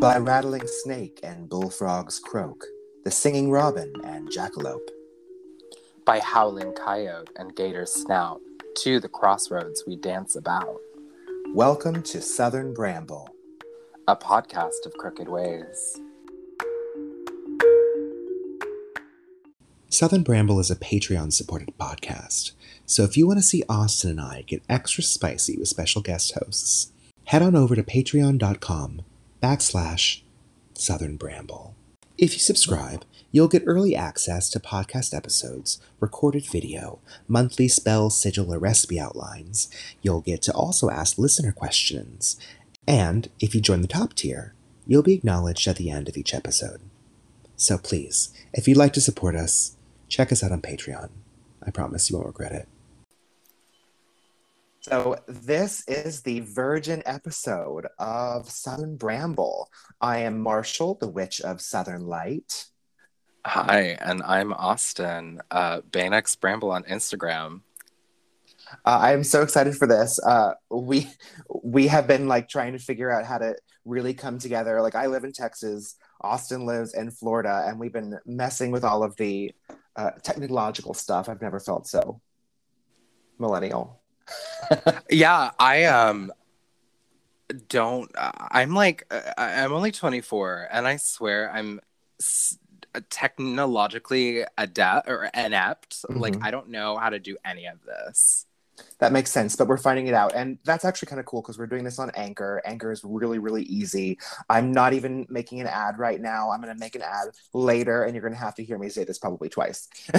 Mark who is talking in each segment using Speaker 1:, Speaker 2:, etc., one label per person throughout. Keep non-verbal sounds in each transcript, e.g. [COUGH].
Speaker 1: By rattling snake and bullfrogs croak, the singing robin and jackalope.
Speaker 2: By howling coyote and gator's snout, to the crossroads we dance about.
Speaker 1: Welcome to Southern Bramble,
Speaker 2: a podcast of crooked ways.
Speaker 1: Southern Bramble is a Patreon supported podcast, so if you want to see Austin and I get extra spicy with special guest hosts, head on over to patreon.com backslash Southern Bramble. If you subscribe, you'll get early access to podcast episodes, recorded video, monthly spell, sigil, or recipe outlines. You'll get to also ask listener questions. And if you join the top tier, you'll be acknowledged at the end of each episode. So please, if you'd like to support us, check us out on Patreon. I promise you won't regret it. So, this is the virgin episode of Southern Bramble. I am Marshall, the Witch of Southern Light.
Speaker 2: Hi, and I'm Austin, uh, Banex Bramble on Instagram.
Speaker 1: Uh, I am so excited for this. Uh, we we have been like trying to figure out how to really come together. Like I live in Texas, Austin lives in Florida, and we've been messing with all of the uh, technological stuff. I've never felt so millennial.
Speaker 2: Yeah, I um don't. I'm like I'm only 24, and I swear I'm technologically adept or inept. Mm-hmm. Like I don't know how to do any of this.
Speaker 1: That makes sense, but we're finding it out. And that's actually kind of cool because we're doing this on Anchor. Anchor is really, really easy. I'm not even making an ad right now. I'm going to make an ad later, and you're going to have to hear me say this probably twice. [LAUGHS]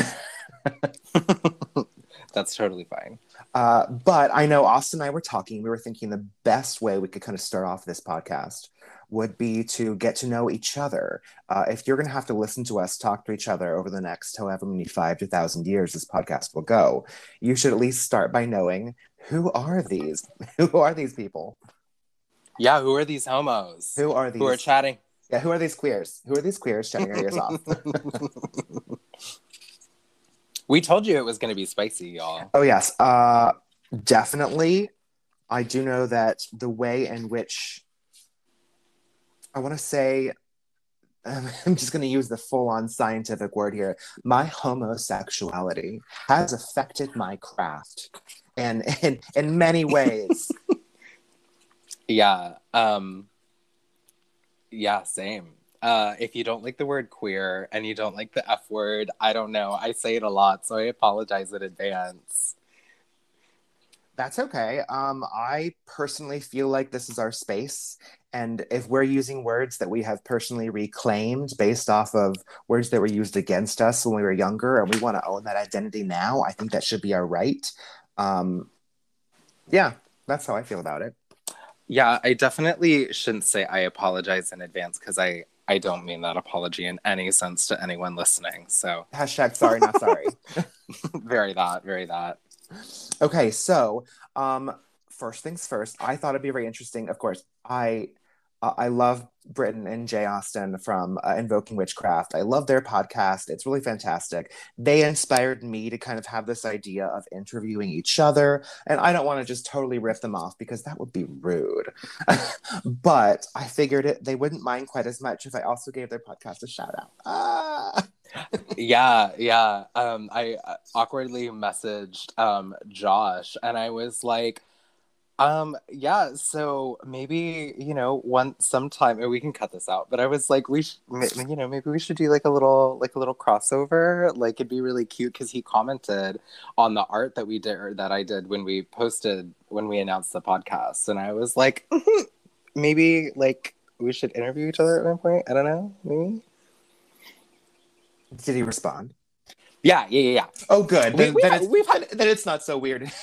Speaker 1: [LAUGHS]
Speaker 2: that's totally fine.
Speaker 1: Uh, but I know Austin and I were talking. We were thinking the best way we could kind of start off this podcast would be to get to know each other. Uh, if you're going to have to listen to us talk to each other over the next however many five to thousand years this podcast will go, you should at least start by knowing who are these? [LAUGHS] who are these people?
Speaker 2: Yeah, who are these homos?
Speaker 1: Who are these?
Speaker 2: Who are chatting?
Speaker 1: Yeah, who are these queers? Who are these queers chatting our ears off? [LAUGHS]
Speaker 2: we told you it was going to be spicy, y'all.
Speaker 1: Oh yes, uh, definitely. I do know that the way in which I want to say, [LAUGHS] I'm just going to use the full on scientific word here. My homosexuality has affected my craft and in, in many ways. [LAUGHS]
Speaker 2: yeah. Um, yeah, same. Uh, if you don't like the word queer and you don't like the F word, I don't know. I say it a lot, so I apologize in advance.
Speaker 1: That's okay. Um, I personally feel like this is our space. And if we're using words that we have personally reclaimed based off of words that were used against us when we were younger and we want to own that identity now, I think that should be our right. Um, yeah, that's how I feel about it.
Speaker 2: Yeah, I definitely shouldn't say I apologize in advance because I, I don't mean that apology in any sense to anyone listening. So
Speaker 1: hashtag sorry, not sorry. [LAUGHS] [LAUGHS]
Speaker 2: very that, very that.
Speaker 1: Okay, so um, first things first, I thought it'd be very interesting. Of course, I I love Britain and Jay Austen from uh, Invoking Witchcraft. I love their podcast. It's really fantastic. They inspired me to kind of have this idea of interviewing each other. And I don't want to just totally rip them off because that would be rude. [LAUGHS] but I figured it, they wouldn't mind quite as much if I also gave their podcast a shout out. Ah! [LAUGHS]
Speaker 2: yeah, yeah. Um, I uh, awkwardly messaged um, Josh, and I was like, um, yeah. So maybe you know, one sometime, we can cut this out. But I was like, we, sh- you know, maybe we should do like a little, like a little crossover. Like it'd be really cute because he commented on the art that we did, or that I did when we posted when we announced the podcast, and I was like, [LAUGHS] maybe like we should interview each other at one point. I don't know, maybe.
Speaker 1: Did he respond?
Speaker 2: Yeah, yeah, yeah. yeah.
Speaker 1: Oh, good. Then, we, then, had, we've had then it's not so weird. [LAUGHS]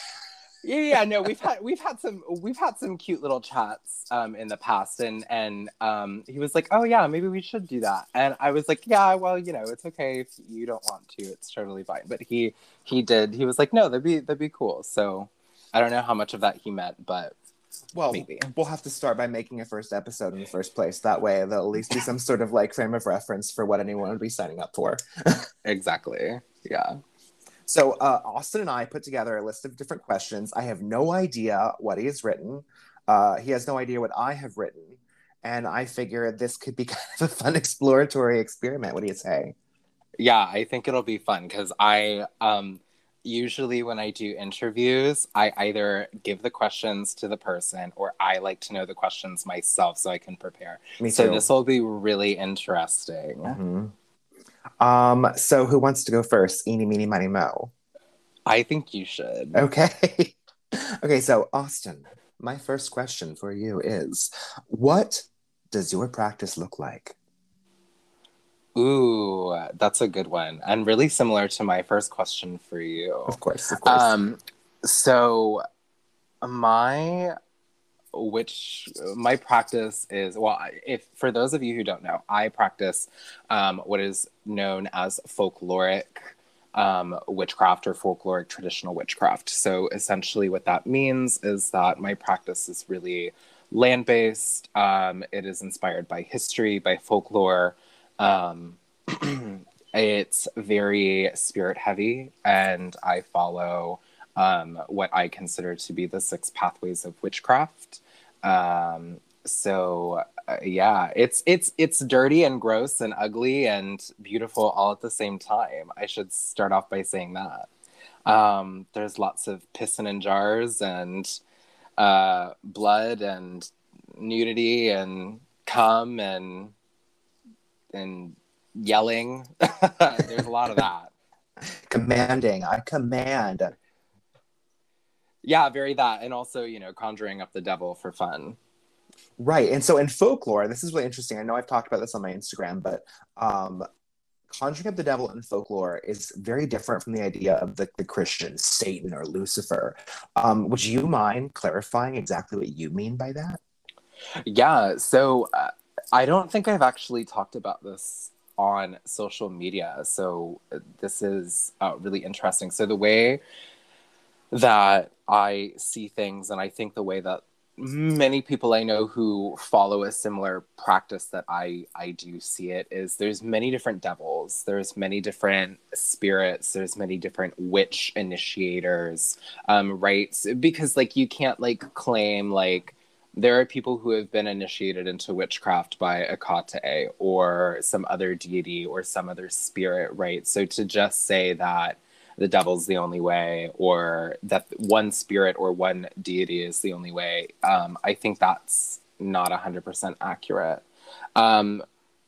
Speaker 2: yeah, yeah, no, we've had we've had some we've had some cute little chats um in the past, and and um he was like, oh yeah, maybe we should do that, and I was like, yeah, well, you know, it's okay if you don't want to, it's totally fine. But he he did. He was like, no, that'd be that'd be cool. So I don't know how much of that he meant, but
Speaker 1: well, Maybe. we'll have to start by making a first episode in the first place. That way, there'll at least be some sort of like frame of reference for what anyone would be signing up for. [LAUGHS]
Speaker 2: exactly. Yeah.
Speaker 1: So uh, Austin and I put together a list of different questions. I have no idea what he has written. Uh, he has no idea what I have written.
Speaker 3: And I figure this could be [LAUGHS] kind of a fun exploratory experiment. What do you say?
Speaker 2: Yeah, I think it'll be fun because I um usually when I do interviews, I either give the questions to the person or I like to know the questions myself so I can prepare.
Speaker 3: Me too.
Speaker 2: So this will be really interesting.
Speaker 3: Mhm. Um, so who wants to go first? Eeny, meeny, miny, mo.
Speaker 2: I think you should.
Speaker 3: Okay. [LAUGHS] okay, so Austin, my first question for you is what does your practice look like?
Speaker 2: Ooh, that's a good one. And really similar to my first question for you.
Speaker 3: Of course, of course.
Speaker 2: Um, so my which my practice is well if for those of you who don't know i practice um, what is known as folkloric um, witchcraft or folkloric traditional witchcraft so essentially what that means is that my practice is really land-based um, it is inspired by history by folklore um, [CLEARS THROAT] it's very spirit heavy and i follow um, what I consider to be the six pathways of witchcraft. Um, so uh, yeah, it's it's it's dirty and gross and ugly and beautiful all at the same time. I should start off by saying that. Um, there's lots of pissing in jars and uh, blood and nudity and cum and and yelling. [LAUGHS] there's a lot of that. [LAUGHS]
Speaker 3: Commanding, I command.
Speaker 2: Yeah, very that. And also, you know, conjuring up the devil for fun.
Speaker 3: Right. And so in folklore, this is really interesting. I know I've talked about this on my Instagram, but um, conjuring up the devil in folklore is very different from the idea of the, the Christian Satan or Lucifer. Um, would you mind clarifying exactly what you mean by that?
Speaker 2: Yeah. So uh, I don't think I've actually talked about this on social media. So uh, this is uh, really interesting. So the way that I see things, and I think the way that many people I know who follow a similar practice that I I do see it is there's many different devils, there's many different spirits, there's many different witch initiators, um, right? Because like you can't like claim like there are people who have been initiated into witchcraft by Hekate or some other deity or some other spirit, right? So to just say that the devil's the only way or that one spirit or one deity is the only way, um, I think that's not 100% accurate. Um,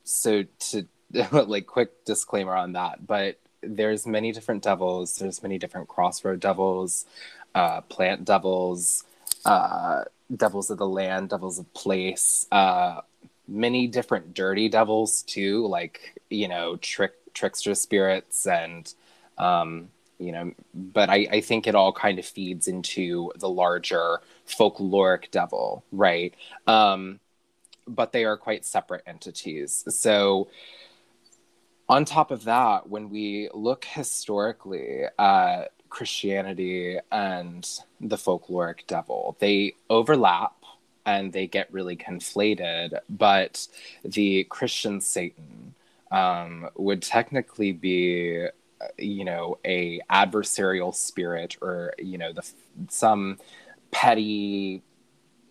Speaker 2: so to [LAUGHS] like quick disclaimer on that, but there's many different devils, there's many different crossroad devils, uh, plant devils, uh, devils of the land, devils of place, uh, many different dirty devils too, like you know trick trickster spirits and um, you know. But I, I think it all kind of feeds into the larger folkloric devil, right? Um, but they are quite separate entities. So on top of that, when we look historically at Christianity and the folkloric devil. They overlap and they get really conflated, but the Christian Satan um, would technically be, you know, a adversarial spirit or you know the some petty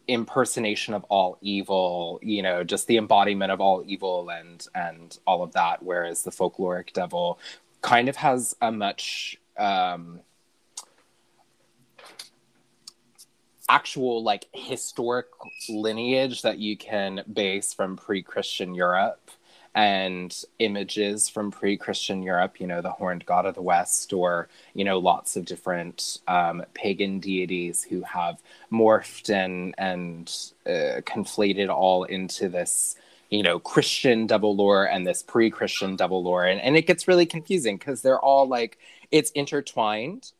Speaker 2: impersonation of all evil you know just the embodiment of all evil and and all of that whereas the folkloric devil kind of has a much um actual like historic lineage that you can base from pre-christian europe and images from pre-christian europe you know the horned god of the west or you know lots of different um, pagan deities who have morphed and and uh, conflated all into this you know christian devil lore and this pre-christian devil lore and, and it gets really confusing because they're all like it's intertwined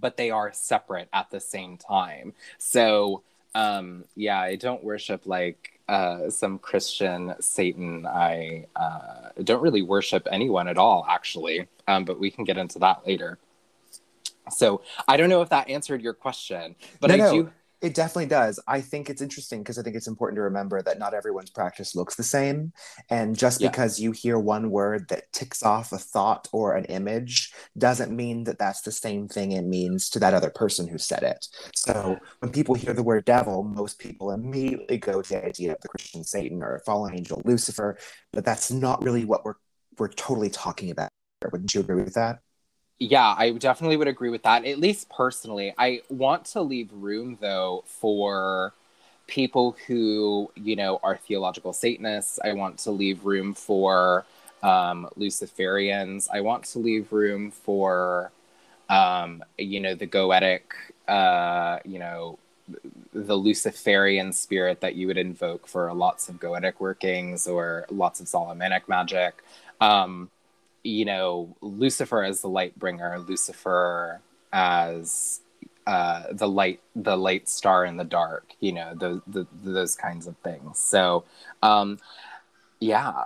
Speaker 2: but they are separate at the same time. So, um, yeah, I don't worship like uh, some Christian Satan. I uh, don't really worship anyone at all, actually, um, but we can get into that later. So, I don't know if that answered your question, but
Speaker 3: No,
Speaker 2: I
Speaker 3: no.
Speaker 2: do.
Speaker 1: It definitely does. I think it's interesting because I think it's important to remember that not everyone's practice looks the same. And just
Speaker 2: Yeah.
Speaker 1: because you hear one word that ticks off a thought or an image doesn't mean that that's the same thing it means to that other person who said it. So when people hear the word devil, most people immediately go to the idea of the Christian Satan or fallen angel Lucifer, but that's not really what we're we're totally talking about. Wouldn't you agree with that?
Speaker 2: Yeah, I definitely would agree with that. At least personally, I want to leave room though for people who you know are theological Satanists. I want to leave room for um, Luciferians. I want to leave room for um, you know the goetic, uh, you know the Luciferian spirit that you would invoke for lots of goetic workings or lots of Solomonic magic. Um, you know, Lucifer as the light bringer, Lucifer as uh, the light, the light star in the dark. You know, the, the, those kinds of things. So, um, yeah,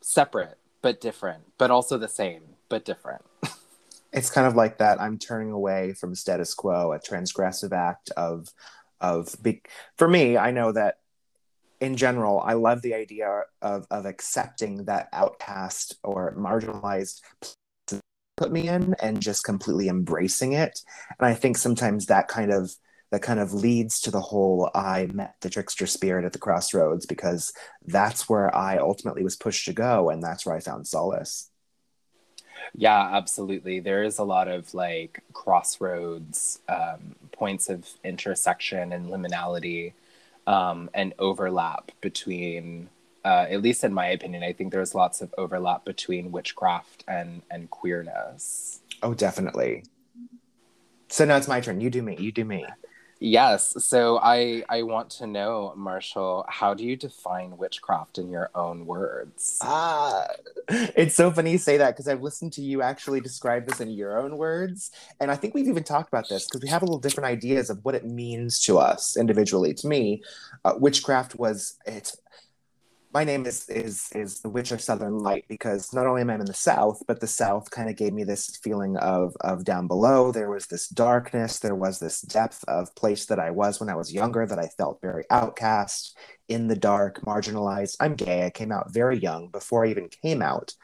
Speaker 2: separate but different, but also the same but different. [LAUGHS]
Speaker 1: it's kind of like that i'm turning away from status quo a transgressive act of of be, for me i know that in general i love the idea of of accepting that outcast or marginalized place put me in and just completely embracing it and i think sometimes that kind of that kind of leads to the whole i met the trickster spirit at the crossroads because that's where i ultimately was pushed to go and that's where i found solace
Speaker 2: Yeah, absolutely. There is a lot of like crossroads, um, points of intersection and liminality um, and overlap between, uh, at least in my opinion, I think there's lots of overlap between witchcraft and, and queerness.
Speaker 1: Oh, definitely. So now it's my turn. You do me. You do me.
Speaker 2: Yes. So I, I want to know, Marshall, how do you define witchcraft in your own words?
Speaker 1: Ah, it's so funny you say that because I've listened to you actually describe this in your own words. And I think we've even talked about this because we have a little different ideas of what it means to us individually. To me, uh, witchcraft was it's my name is is is the Witch of Southern Light because not only am I in the South, but the South kind of gave me this feeling of of down below. There was this darkness, there was this depth of place that I was when I was younger that I felt very outcast, in the dark, marginalized. I'm gay. I came out very young. Before I even came out,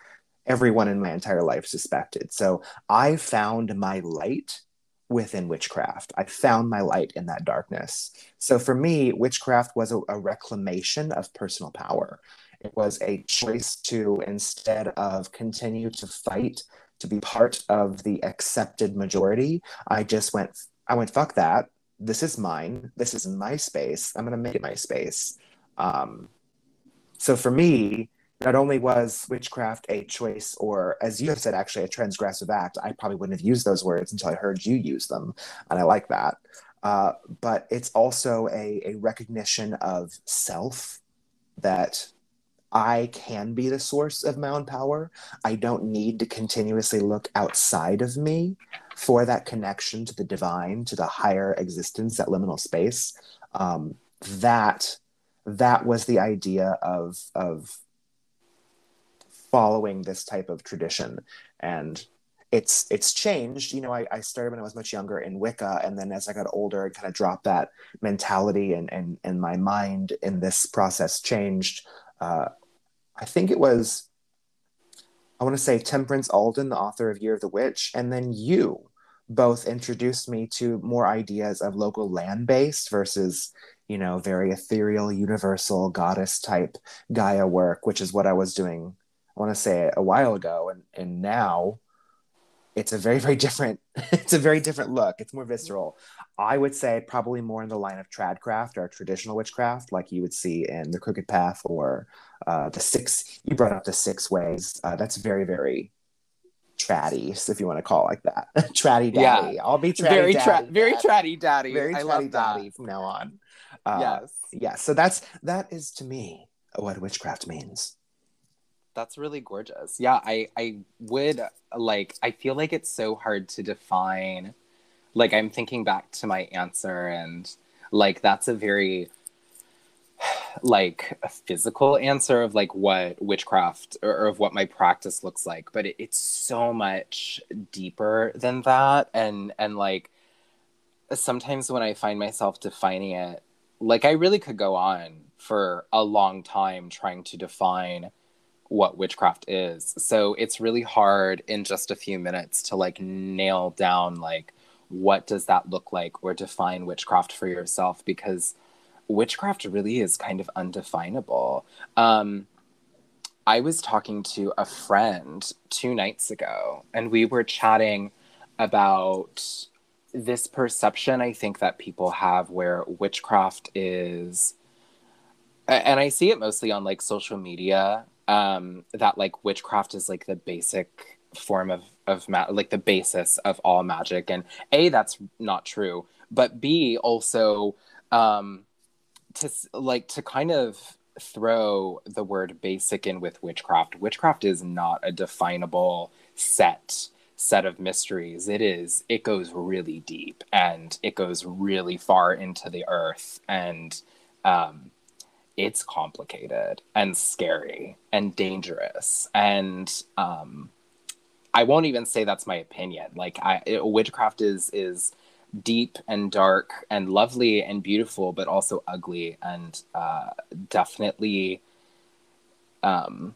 Speaker 1: everyone in my entire life suspected. So I found my light within witchcraft. I found my light in that darkness. So for me, witchcraft was a, a, reclamation of personal power. It was a choice to, instead of continue to fight to be part of the accepted majority, I just went, I went, fuck that. This is mine. This is my space. I'm going to make it my space. Um, so for me, not only was witchcraft a choice, or as you have said, actually a transgressive act, I probably wouldn't have used those words until I heard you use them. And I like that. Uh, but it's also a, a recognition of self that I can be the source of my own power. I don't need to continuously look outside of me for that connection to the divine, to the higher existence, that liminal space. Um, that that was the idea of of following this type of tradition. And it's it's changed. You know I, I started when i was much younger in wicca and then as i got older i kind of dropped that mentality and and and my mind in this process changed. Uh, i think it was i want to say temperance alden the author of year of the witch and then you both introduced me to more ideas of local land based versus you know very ethereal universal goddess type gaia work which is what i was doing I want to say a while ago, and and now it's a very very different [LAUGHS] it's a very different look. It's more visceral. I would say probably more in the line of tradcraft or traditional witchcraft, like you would see in the Crooked Path or uh, the Six. You brought up the Six Ways. Uh, that's very very traddy, if you want to call it like that. [LAUGHS] traddy daddy.
Speaker 2: Yeah.
Speaker 1: I'll be traddy
Speaker 2: very
Speaker 1: daddy.
Speaker 2: tra- very tratty daddy.
Speaker 1: Very
Speaker 2: I
Speaker 1: traddy
Speaker 2: love that.
Speaker 1: daddy from now on. Uh,
Speaker 2: yes.
Speaker 1: Yeah. So that's that is to me what witchcraft means.
Speaker 2: That's really gorgeous. Yeah, I I would like I feel like it's so hard to define. Like I'm thinking back to my answer and like that's a very [SIGHS] like a physical answer of like what witchcraft or, or of what my practice looks like, but it, it's so much deeper than that and and like sometimes when I find myself defining it, like I really could go on for a long time trying to define what witchcraft is. So it's really hard in just a few minutes to like nail down like what does that look like or define witchcraft for yourself because witchcraft really is kind of undefinable. Um, I was talking to a friend two nights ago and we were chatting about this perception I think that people have where witchcraft is and I see it mostly on like social media um that like witchcraft is like the basic form of of ma- like the basis of all magic. And a that's not true but b also um to like to kind of throw the word basic in with witchcraft witchcraft is not a definable set set of mysteries. It is it goes really deep and it goes really far into the earth and um it's complicated and scary and dangerous. And um i won't even say that's my opinion. Like i it, witchcraft is is deep and dark and lovely and beautiful but also ugly and uh definitely um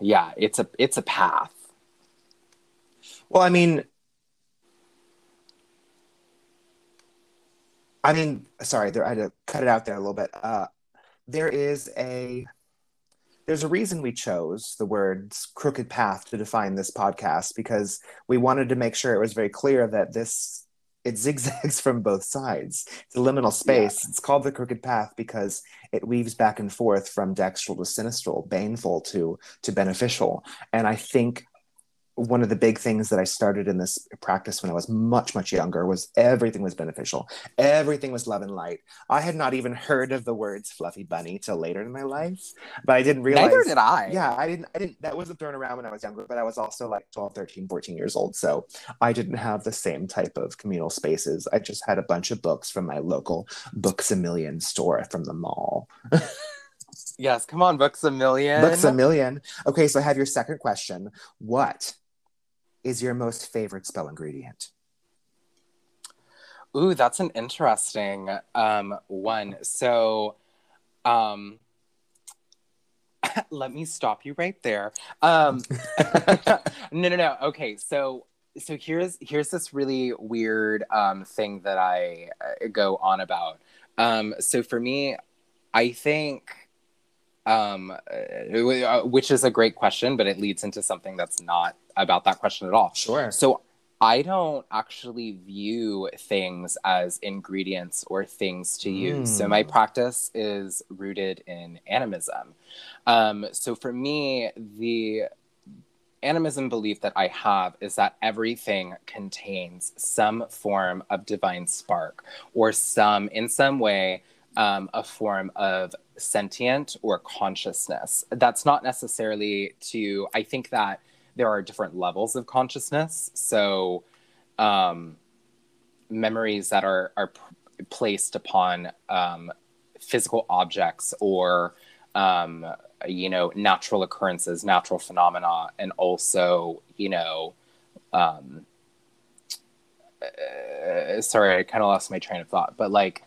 Speaker 2: yeah it's a it's a path.
Speaker 1: Well i mean i mean sorry there i had to cut it out there a little bit. Uh there is a there's a reason we chose the words crooked path to define this podcast because we wanted to make sure it was very clear that this it zigzags [LAUGHS] from both sides. It's a liminal space. Yeah. it's called the crooked path because it weaves back and forth from dextral to sinistral baneful to to beneficial. And i think one of the big things that I started in this practice when I was much, much younger was everything was beneficial. Everything was love and light. I had not even heard of the words fluffy bunny till later in my life, but I didn't realize.
Speaker 2: Neither did I.
Speaker 1: Yeah, I didn't, I didn't, that wasn't thrown around when I was younger, but I was also like 12, 13, 14 years old. So I didn't have the same type of communal spaces. I just had a bunch of books from my local Books a Million store from the mall. [LAUGHS]
Speaker 2: yes, come on, Books a Million.
Speaker 1: Books a Million. Okay, so I have your second question. What is your most favorite spell ingredient?
Speaker 2: Ooh, that's an interesting um, one. So, um, [LAUGHS] let me stop you right there. Um, [LAUGHS] [LAUGHS] no, no, no. Okay, so so here's here's this really weird um, thing that I uh, go on about. Um, so for me, I think um, uh, which is a great question, but it leads into something that's not about that question at all.
Speaker 1: Sure.
Speaker 2: So I don't actually view things as ingredients or things to use. Mm. So my hmm. practice is rooted in animism. Um, so for me, the animism belief that I have is that everything contains some form of divine spark or some, in some way, um, a form of sentient or consciousness. That's not necessarily to, I think that there are different levels of consciousness. So, um, memories that are are p- placed upon um, physical objects or um, you know natural occurrences, natural phenomena, and also you know. Um, uh, sorry, I kind of lost my train of thought, but like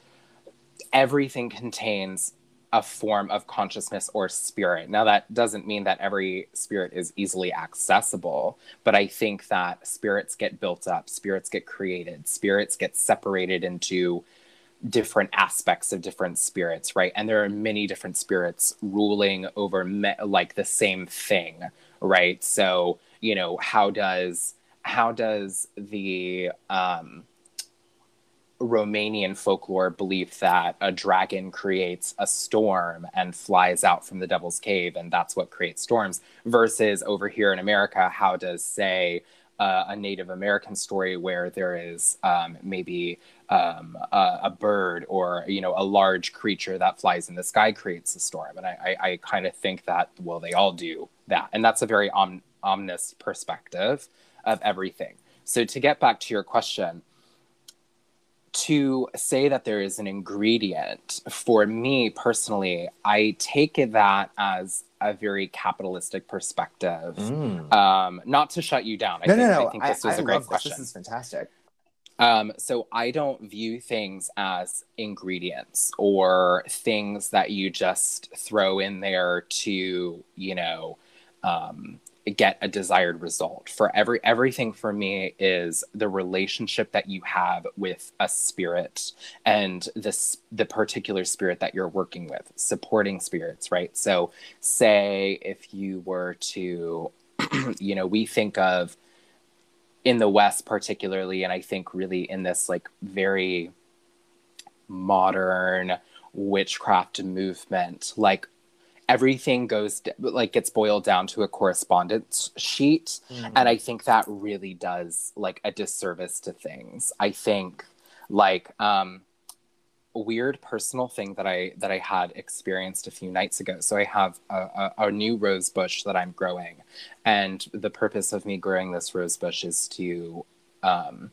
Speaker 2: everything contains a form of consciousness or spirit. Now, that doesn't mean that every spirit is easily accessible, but I think that spirits get built up, spirits get created, spirits get separated into different aspects of different spirits, right? And there are many different spirits ruling over me- like the same thing, right? So, you know, how does how does the um Romanian folklore belief that a dragon creates a storm and flies out from the devil's cave, and that's what creates storms, versus over here in America, how does, say, uh, a Native American story where there is um, maybe um, a, a, bird or you know a large creature that flies in the sky creates a storm, and I, I, I kind of think that well they all do that, and that's a very om- ominous perspective of everything. So to get back to your question, to say that there is an ingredient for me personally i take that as a very capitalistic perspective mm. um, not to shut you down
Speaker 1: I no, think, no, no. I think this I, was I a great question this. this is fantastic
Speaker 2: Um, so I don't view things as ingredients or things that you just throw in there to, you know, um, get a desired result. For every everything for me is the relationship that you have with a spirit and this the particular spirit that you're working with, supporting spirits, right? So say if you were to, [CLEARS THROAT] you know, we think of in the West, particularly, and I think really in this like very modern witchcraft movement, like everything goes like gets boiled down to a correspondence sheet mm. and i think that really does like a disservice to things i think like um weird personal thing that I that I had experienced a few nights ago. So I have a, a, a, new rose bush that I'm growing, and the purpose of me growing this rose bush is to um,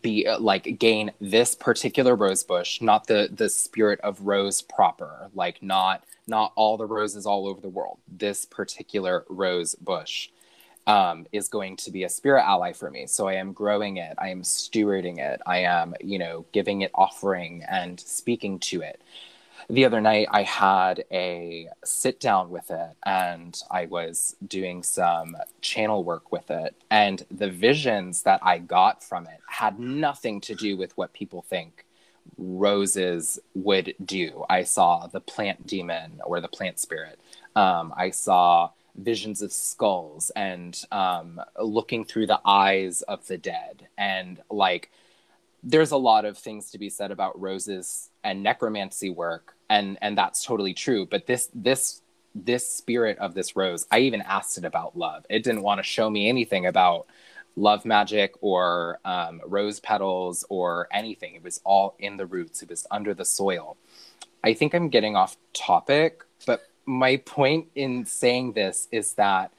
Speaker 2: be like gain this particular rose bush, not the the spirit of rose proper, like not not all the roses all over the world. This particular rose bush um, is going to be a spirit ally for me. So I am growing it, I am stewarding it, I am, you know, giving it offering and speaking to it. The other night, I had a sit down with it and I was doing some channel work with it. And the visions that I got from it had nothing to do with what people think roses would do. I saw the plant demon or the plant spirit. Um, I saw visions of skulls and um, looking through the eyes of the dead and like there's a lot of things to be said about roses and necromancy work and and that's totally true but this this this spirit of this rose i even asked it about love. It didn't want to show me anything about love magic or um, rose petals or anything. It was all in the roots. It was under the soil. I think i'm getting off topic but my point in saying this is that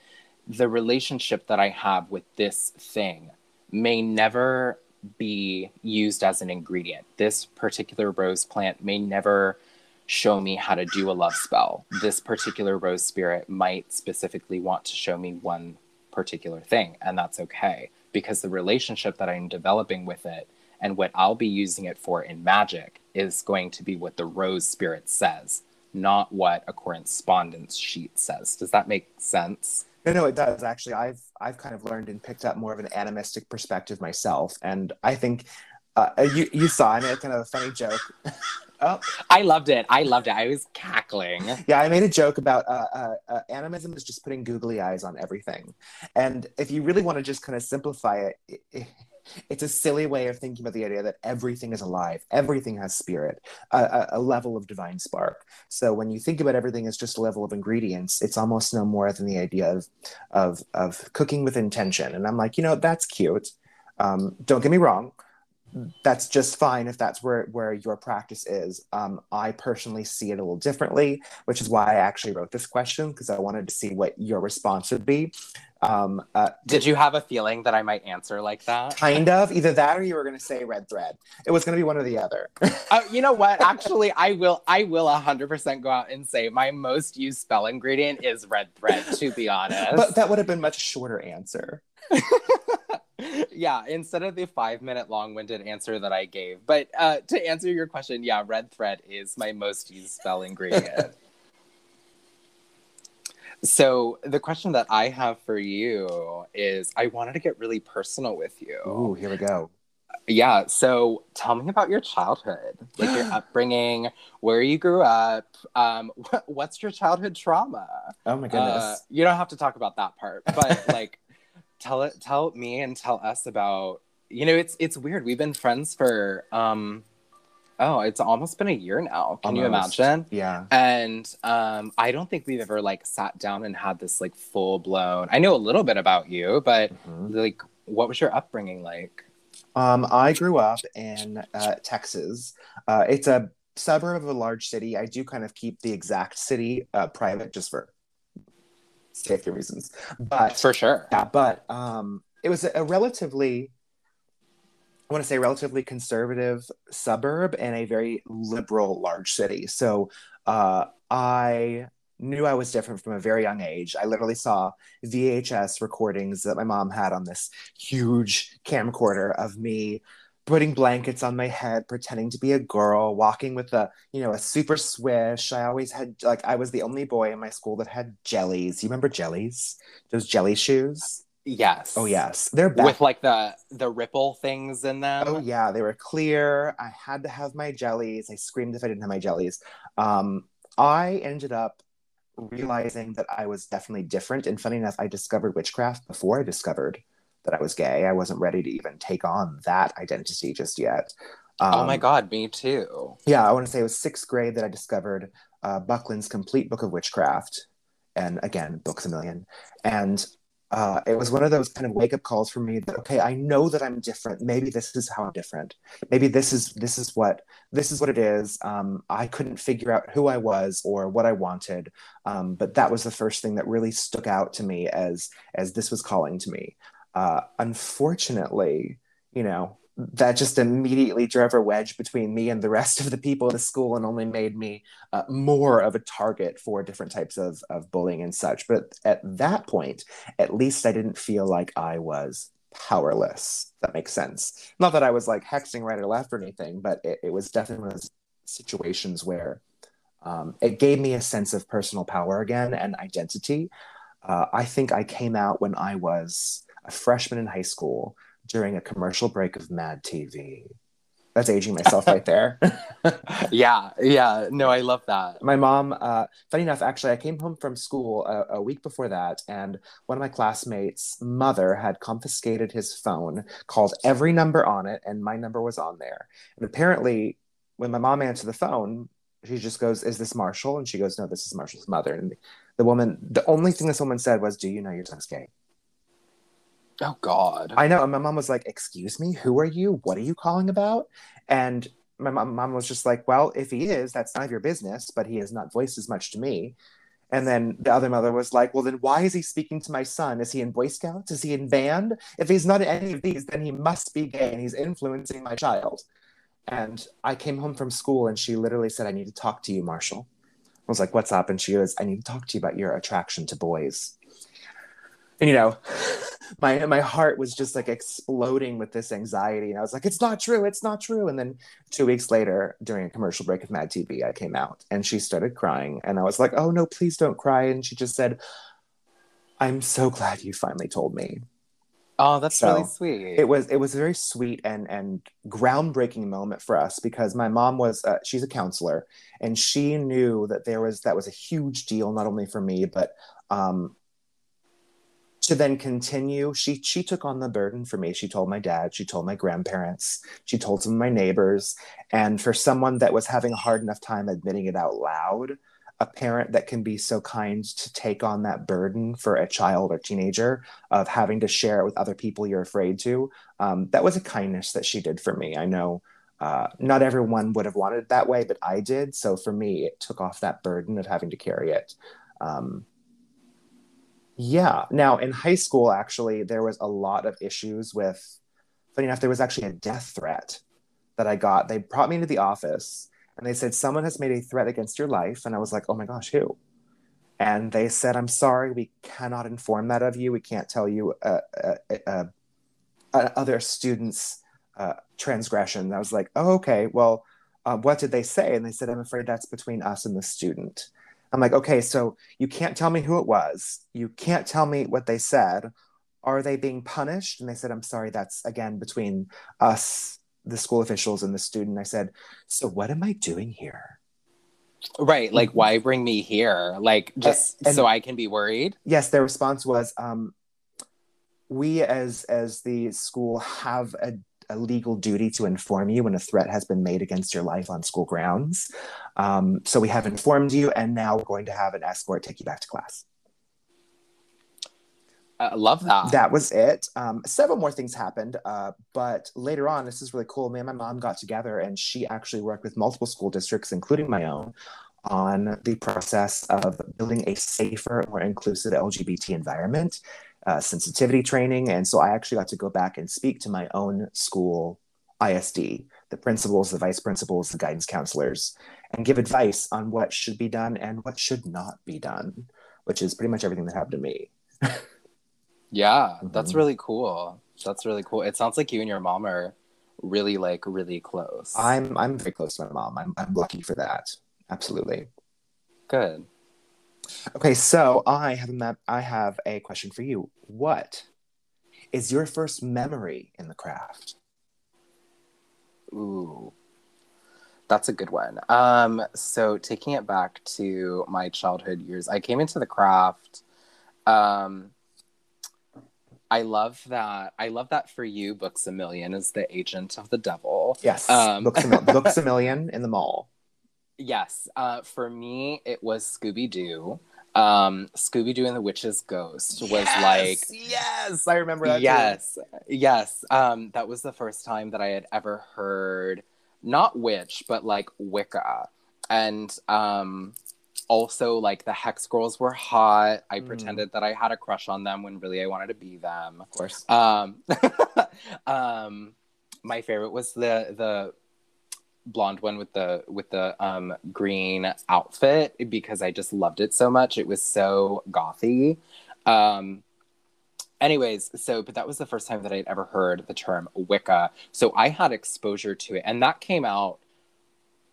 Speaker 2: the relationship that I have with this thing may never be used as an ingredient. This particular rose plant may never show me how to do a love spell. This particular rose spirit might specifically want to show me one particular thing, and that's okay because the relationship that I'm developing with it and what I'll be using it for in magic is going to be what the rose spirit says not what a correspondence sheet says. Does that make sense?
Speaker 1: No, no, it does actually. I've I've kind of learned and picked up more of an animistic perspective myself, and I think uh, you you saw I made kind of a funny joke. [LAUGHS]
Speaker 2: oh. I loved it. I loved it. I was cackling.
Speaker 1: Yeah, I made a joke about uh, uh, uh animism is just putting googly eyes on everything, and if you really want to just kind of simplify it, it, it it's a silly way of thinking about the idea that everything is alive, everything has spirit, a, a, level of divine spark. So when you think about everything as just a level of ingredients, it's almost no more than the idea of of of cooking with intention. And I'm like, you know, that's cute. Um, don't get me wrong that's just fine if that's where where your practice is. Um, I personally see it a little differently, which is why I actually wrote this question because I wanted to see what your response would be. Um,
Speaker 2: uh, Did you have a feeling that I might answer like that?
Speaker 1: Kind of. Either that or you were going to say red thread. It was going to be one or the other. [LAUGHS]
Speaker 2: uh, you know what? Actually, I will. I will 100% go out and say my most used spell ingredient is red thread. To be honest,
Speaker 1: but that would have been much shorter answer. [LAUGHS]
Speaker 2: yeah, instead of the five minute long winded answer that I gave. But uh, to answer your question, yeah, red thread is my most used spell ingredient. [LAUGHS] so the question that I have for you is I wanted to get really personal with you.
Speaker 1: Oh, here we go.
Speaker 2: Yeah, so tell me about your childhood, like your [GASPS] upbringing, where you grew up. Um, [LAUGHS] what's your childhood trauma?
Speaker 1: Oh my goodness! Uh,
Speaker 2: you don't have to talk about that part, but [LAUGHS] like, tell it tell me and tell us about you know it's it's weird. We've been friends for um oh it's almost been a year now. Can almost. you imagine?
Speaker 1: Yeah.
Speaker 2: And um i don't think we've ever like sat down and had this like full blown i know a little bit about you but mm-hmm. like what was your upbringing like?
Speaker 1: Um i grew up in uh, texas. Uh, it's a suburb of a large city. I do kind of keep the exact city uh, private just for safety reasons. But
Speaker 2: for sure,
Speaker 1: yeah. But um, it was a, relatively, I want to say, relatively conservative suburb and a very liberal large city. So uh, I knew I was different from a very young age. I literally saw VHS recordings that my mom had on this huge camcorder of me putting blankets on my head, pretending to be a girl, walking with a, you know, a super swish. I always had like I was the only boy in my school that had jellies. You remember jellies? Those jelly shoes?
Speaker 2: Yes.
Speaker 1: Oh yes. They're back.
Speaker 2: With like the the ripple things in them.
Speaker 1: Oh yeah, they were clear. I had to have my jellies. I screamed if I didn't have my jellies. Um, I ended up realizing that I was definitely different. And funny enough, I discovered witchcraft before I discovered that I was gay. I wasn't ready to even take on that identity just yet.
Speaker 2: Um, oh my God, me too.
Speaker 1: Yeah, I want to say it was sixth grade that I discovered uh, Buckland's Complete Book of Witchcraft. And again, Books a Million. And uh, it was one of those kind of wake up calls for me that okay i know that i'm different maybe this is how i'm different maybe this is this is what this is what it is um, i couldn't figure out who i was or what i wanted um, but that was the first thing that really stuck out to me as as this was calling to me uh, unfortunately you know that just immediately drove a wedge between me and the rest of the people in the school and only made me uh, more of a target for different types of, of bullying and such. But at that point, at least I didn't feel like I was powerless. That makes sense. Not that I was like hexing right or left or anything, but it, it was definitely situations where um, it gave me a sense of personal power again and identity. Uh, I think I came out when I was a freshman in high school during a commercial break of Mad TV. That's aging myself right there. [LAUGHS] [LAUGHS]
Speaker 2: yeah, yeah. No, I love that.
Speaker 1: My mom, uh, funny enough, actually, I came home from school a, a, week before that, and one of my classmates' mother had confiscated his phone, called every number on it, and my number was on there. And apparently, when my mom answered the phone, she just goes, Is this Marshall? And she goes, No, this is Marshall's mother. And the woman, the only thing this woman said was, Do you know your son's gay?
Speaker 2: Oh God.
Speaker 1: I know. And my mom was like, "Excuse me, who are you? What are you calling about?" And my mom, was just like, "Well, if he is, that's none of your business." But he has not voiced as much to me. And then the other mother was like, "Well, then why is he speaking to my son? Is he in Boy Scouts? Is he in band? If he's not in any of these, then he must be gay, and he's influencing my child." And I came home from school, and she literally said, "I need to talk to you, Marshall." I was like, "What's up?" And she goes, "I need to talk to you about your attraction to boys." And you know, [LAUGHS] my my heart was just like exploding with this anxiety. And i was like it's not true it's not true. And then two weeks later during a commercial break of mad tv i came out and she started crying. And i was like oh no please don't cry. And she just said i'm so glad you finally told me.
Speaker 2: Oh that's so really sweet.
Speaker 1: it was it was a very sweet and and groundbreaking moment for us because my mom was uh, she's a counselor and she knew that there was that was a huge deal not only for me but um, to then continue she she took on the burden for me. She told my dad she told my grandparents she told some of my neighbors. And for someone that was having a hard enough time admitting it out loud a parent that can be so kind to take on that burden for a child or teenager of having to share it with other people you're afraid to um, that was a kindness that she did for me. I know uh, not everyone would have wanted it that way but i did. So for me it took off that burden of having to carry it um, yeah. Now, in high school, actually, there was a lot of issues with, funny enough, there was actually a death threat that I got. They brought me into the office and they said, Someone has made a threat against your life. And I was like, Oh my gosh, who? And they said, I'm sorry, we cannot inform that of you. We can't tell you uh, uh, uh, uh other students' uh, transgression. I was like, Oh, okay. Well, uh, what did they say? And they said, I'm afraid that's between us and the student. I'm like, okay, so you can't tell me who it was. You can't tell me what they said. Are they being punished? And they said, I'm sorry, that's again between us, the school officials, and the student. I said, so what am I doing here?
Speaker 2: Right. Like, why bring me here? Like, just and, so I can be worried?
Speaker 1: Yes. Their response was, um, we as as the school have a a legal duty to inform you when a threat has been made against your life on school grounds. Um, so we have informed you, and now we're going to have an escort take you back to class.
Speaker 2: I love that.
Speaker 1: That was it. Um, several more things happened, uh, but later on, this is really cool. Me and my mom got together, and she actually worked with multiple school districts, including my own, on the process of building a safer, more inclusive LGBT environment uh, sensitivity training. And so I actually got to go back and speak to my own school ISD, the principals, the vice principals, the guidance counselors. and give advice on what should be done and what should not be done, which is pretty much everything that happened to me. [LAUGHS]
Speaker 2: Yeah, that's
Speaker 1: Mhm.
Speaker 2: really cool. That's really cool. It sounds like you and your mom are really like really close.
Speaker 1: I'm I'm very close to my mom. I'm I'm lucky for that. Absolutely.
Speaker 2: good.
Speaker 1: Okay, so I have a map. I have a question for you. What is your first memory in the craft?
Speaker 2: Ooh. That's a good one. Um, so taking it back to my childhood years, I came into the craft. Um, I love that. I love that for you, Books a Million is the agent of the devil.
Speaker 1: Yes,
Speaker 2: Um,
Speaker 1: books, a [LAUGHS] books a million in the mall.
Speaker 2: Yes. Uh, for me, it was Scooby Doo. Um, Scooby Doo and the Witch's Ghost was like
Speaker 1: yes, I remember that. too.
Speaker 2: yes yes um that was the first time that i had ever heard not witch but like wicca and um also like the hex girls were hot i
Speaker 1: Mhm.
Speaker 2: pretended that i had a crush on them when really i wanted to be them
Speaker 1: of course.
Speaker 2: um [LAUGHS] um my favorite was the the blonde one with the with the um green outfit because i just loved it so much. It was so gothy. Um anyways so but that was the first time that i'd ever heard the term wicca. So i had exposure to it and that came out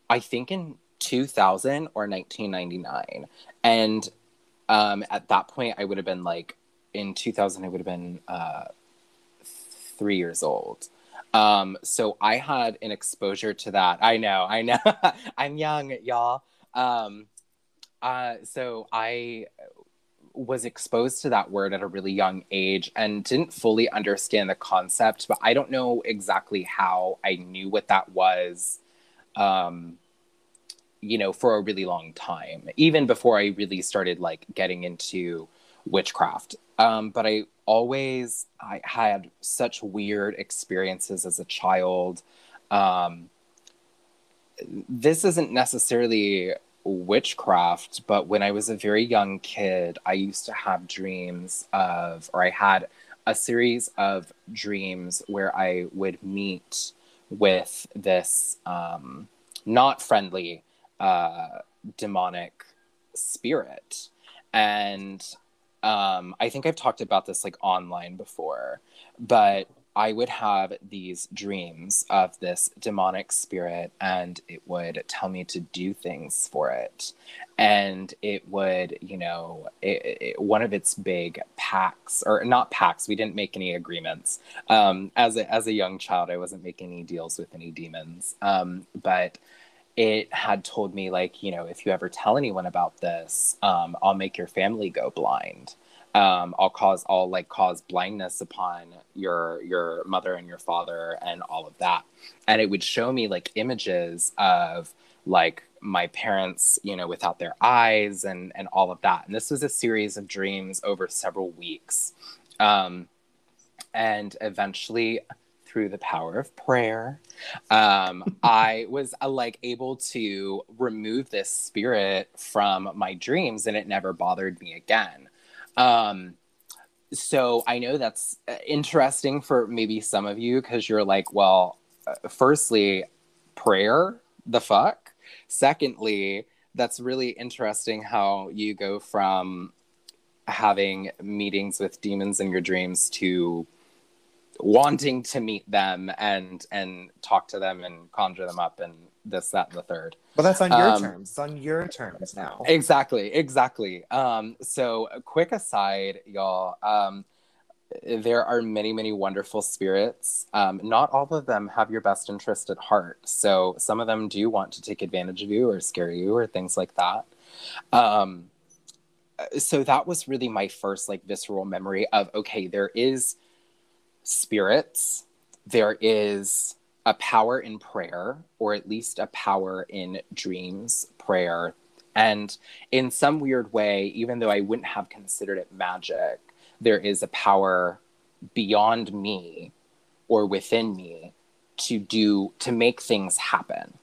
Speaker 2: i think in 2000 or 1999 and um at that point i would have been like in 2000 i would have been uh three years old um so i had an exposure to that. I know i know. [LAUGHS] I'm young y'all. Um uh so i was exposed to that word at a really young age and didn't fully understand the concept but i don't know exactly how i knew what that was um you know for a really long time even before i really started like getting into witchcraft. Um but i always i had such weird experiences as a child um this isn't necessarily witchcraft, but when I was a very young kid, I used to have dreams of, or I had a series of dreams where I would meet with this um, not friendly uh, demonic spirit. And um, I think I've talked about this like online before, but I would have these dreams of this demonic spirit, and it would tell me to do things for it. And it would, you know, it, it, one of its big packs, or not packs, we didn't make any agreements. Um, as, a, as a young child, I wasn't making any deals with any demons. Um, but it had told me, like, you know, if you ever tell anyone about this, um, I'll make your family go blind um, I'll cause I'll like cause blindness upon your your mother and your father and all of that. And it would show me like images of like my parents, you know, without their eyes and and all of that. And this was a series of dreams over several weeks. Um, and eventually through the power of prayer um [LAUGHS] i was uh, like able to remove this spirit from my dreams and it never bothered me again um, so I know that's uh, interesting for maybe some of you because you're like, well, uh, firstly, prayer, the fuck. Secondly, that's really interesting how you go from having meetings with demons in your dreams to wanting to meet them and and talk to them and conjure them up and this that and the third
Speaker 1: Well, that's on your
Speaker 2: Um,
Speaker 1: terms. It's on your terms now.
Speaker 2: Exactly, exactly. Um, so, quick aside, y'all. Um, there are many, many wonderful spirits. Um, not all of them have your best interest at heart. So, some of them do want to take advantage of you or scare you or things like that. Um, so, that was really my first, like, visceral memory of okay, there is spirits, there is a power in prayer, or at least a power in dreams, prayer. And in some weird way, even though I wouldn't have considered it magic, there is a power beyond me or within me to do to make things happen.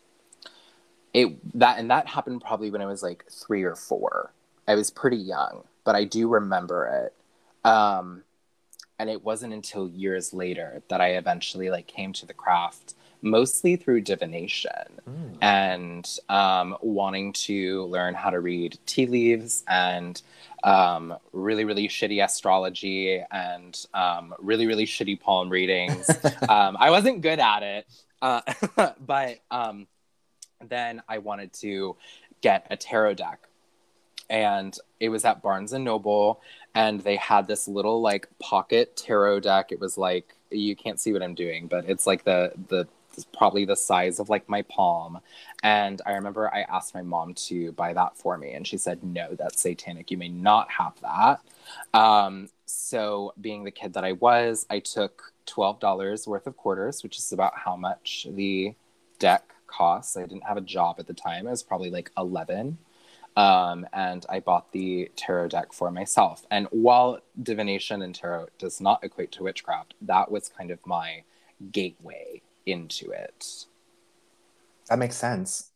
Speaker 2: It that and that happened probably when I was like three or four. I was pretty young, but I do remember it. Um, and it wasn't until years later that I eventually like came to the craft mostly through divination
Speaker 1: Mm.
Speaker 2: and um, wanting to learn how to read tea leaves and um, really, really shitty astrology and um, really, really shitty palm readings. [LAUGHS] um, I wasn't good at it, uh, [LAUGHS] but um, then I wanted to get a tarot deck. And it was at Barnes and Noble, and they had this little like pocket tarot deck. It was like you can't see what I'm doing, but it's like the the probably the size of like my palm. And I remember I asked my mom to buy that for me, and she said, "No, that's satanic. You may not have that." Um, so, being the kid that I was, I took twelve dollars worth of quarters, which is about how much the deck costs. I didn't have a job at the time. I was probably like eleven. Um, and I bought the tarot deck for myself. And while divination and tarot does not equate to witchcraft, that was kind of my gateway into it.
Speaker 1: That makes sense.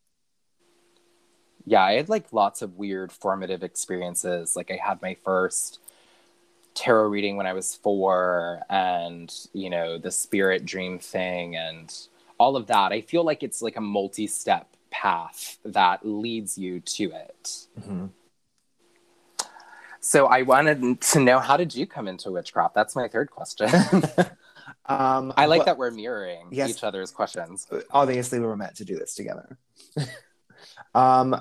Speaker 2: Yeah, I had like lots of weird formative experiences. Like I had my first tarot reading when I was four, and you know, the spirit dream thing and all of that. I feel like it's like a multi step path that leads you to it.
Speaker 1: Mhm.
Speaker 2: So I wanted to know how did you come into witchcraft? That's my third question. [LAUGHS]
Speaker 1: Um,
Speaker 2: I like
Speaker 1: well,
Speaker 2: that we're mirroring
Speaker 1: Yes.
Speaker 2: each other's questions.
Speaker 1: obviously we were meant to do this together. [LAUGHS] um,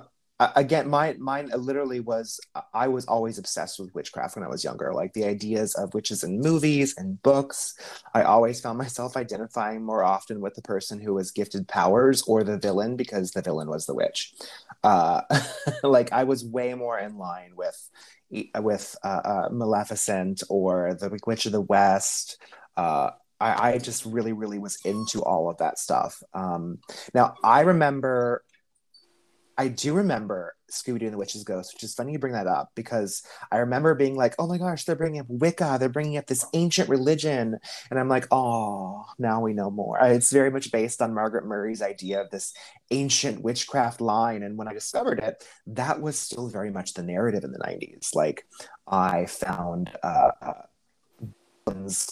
Speaker 1: again, mine, mine literally was. I was always obsessed with witchcraft when I was younger. Like the ideas of witches in movies and books. I always found myself identifying more often with the person who was gifted powers or the villain because the villain was the witch. Uh, [LAUGHS] like I was way more in line with with uh, uh, Maleficent or the Witch of the West. Uh, I, I just really, really was into all of that stuff. Um, now, I remember, I do remember Scooby Doo and the Witch's Ghost, which is funny you bring that up because I remember being like, oh my gosh, they're bringing up Wicca, they're bringing up this ancient religion. And I'm like, oh, now we know more. It's very much based on Margaret Murray's idea of this ancient witchcraft line. And when I discovered it, that was still very much the narrative in the 90s. Like, I found, uh,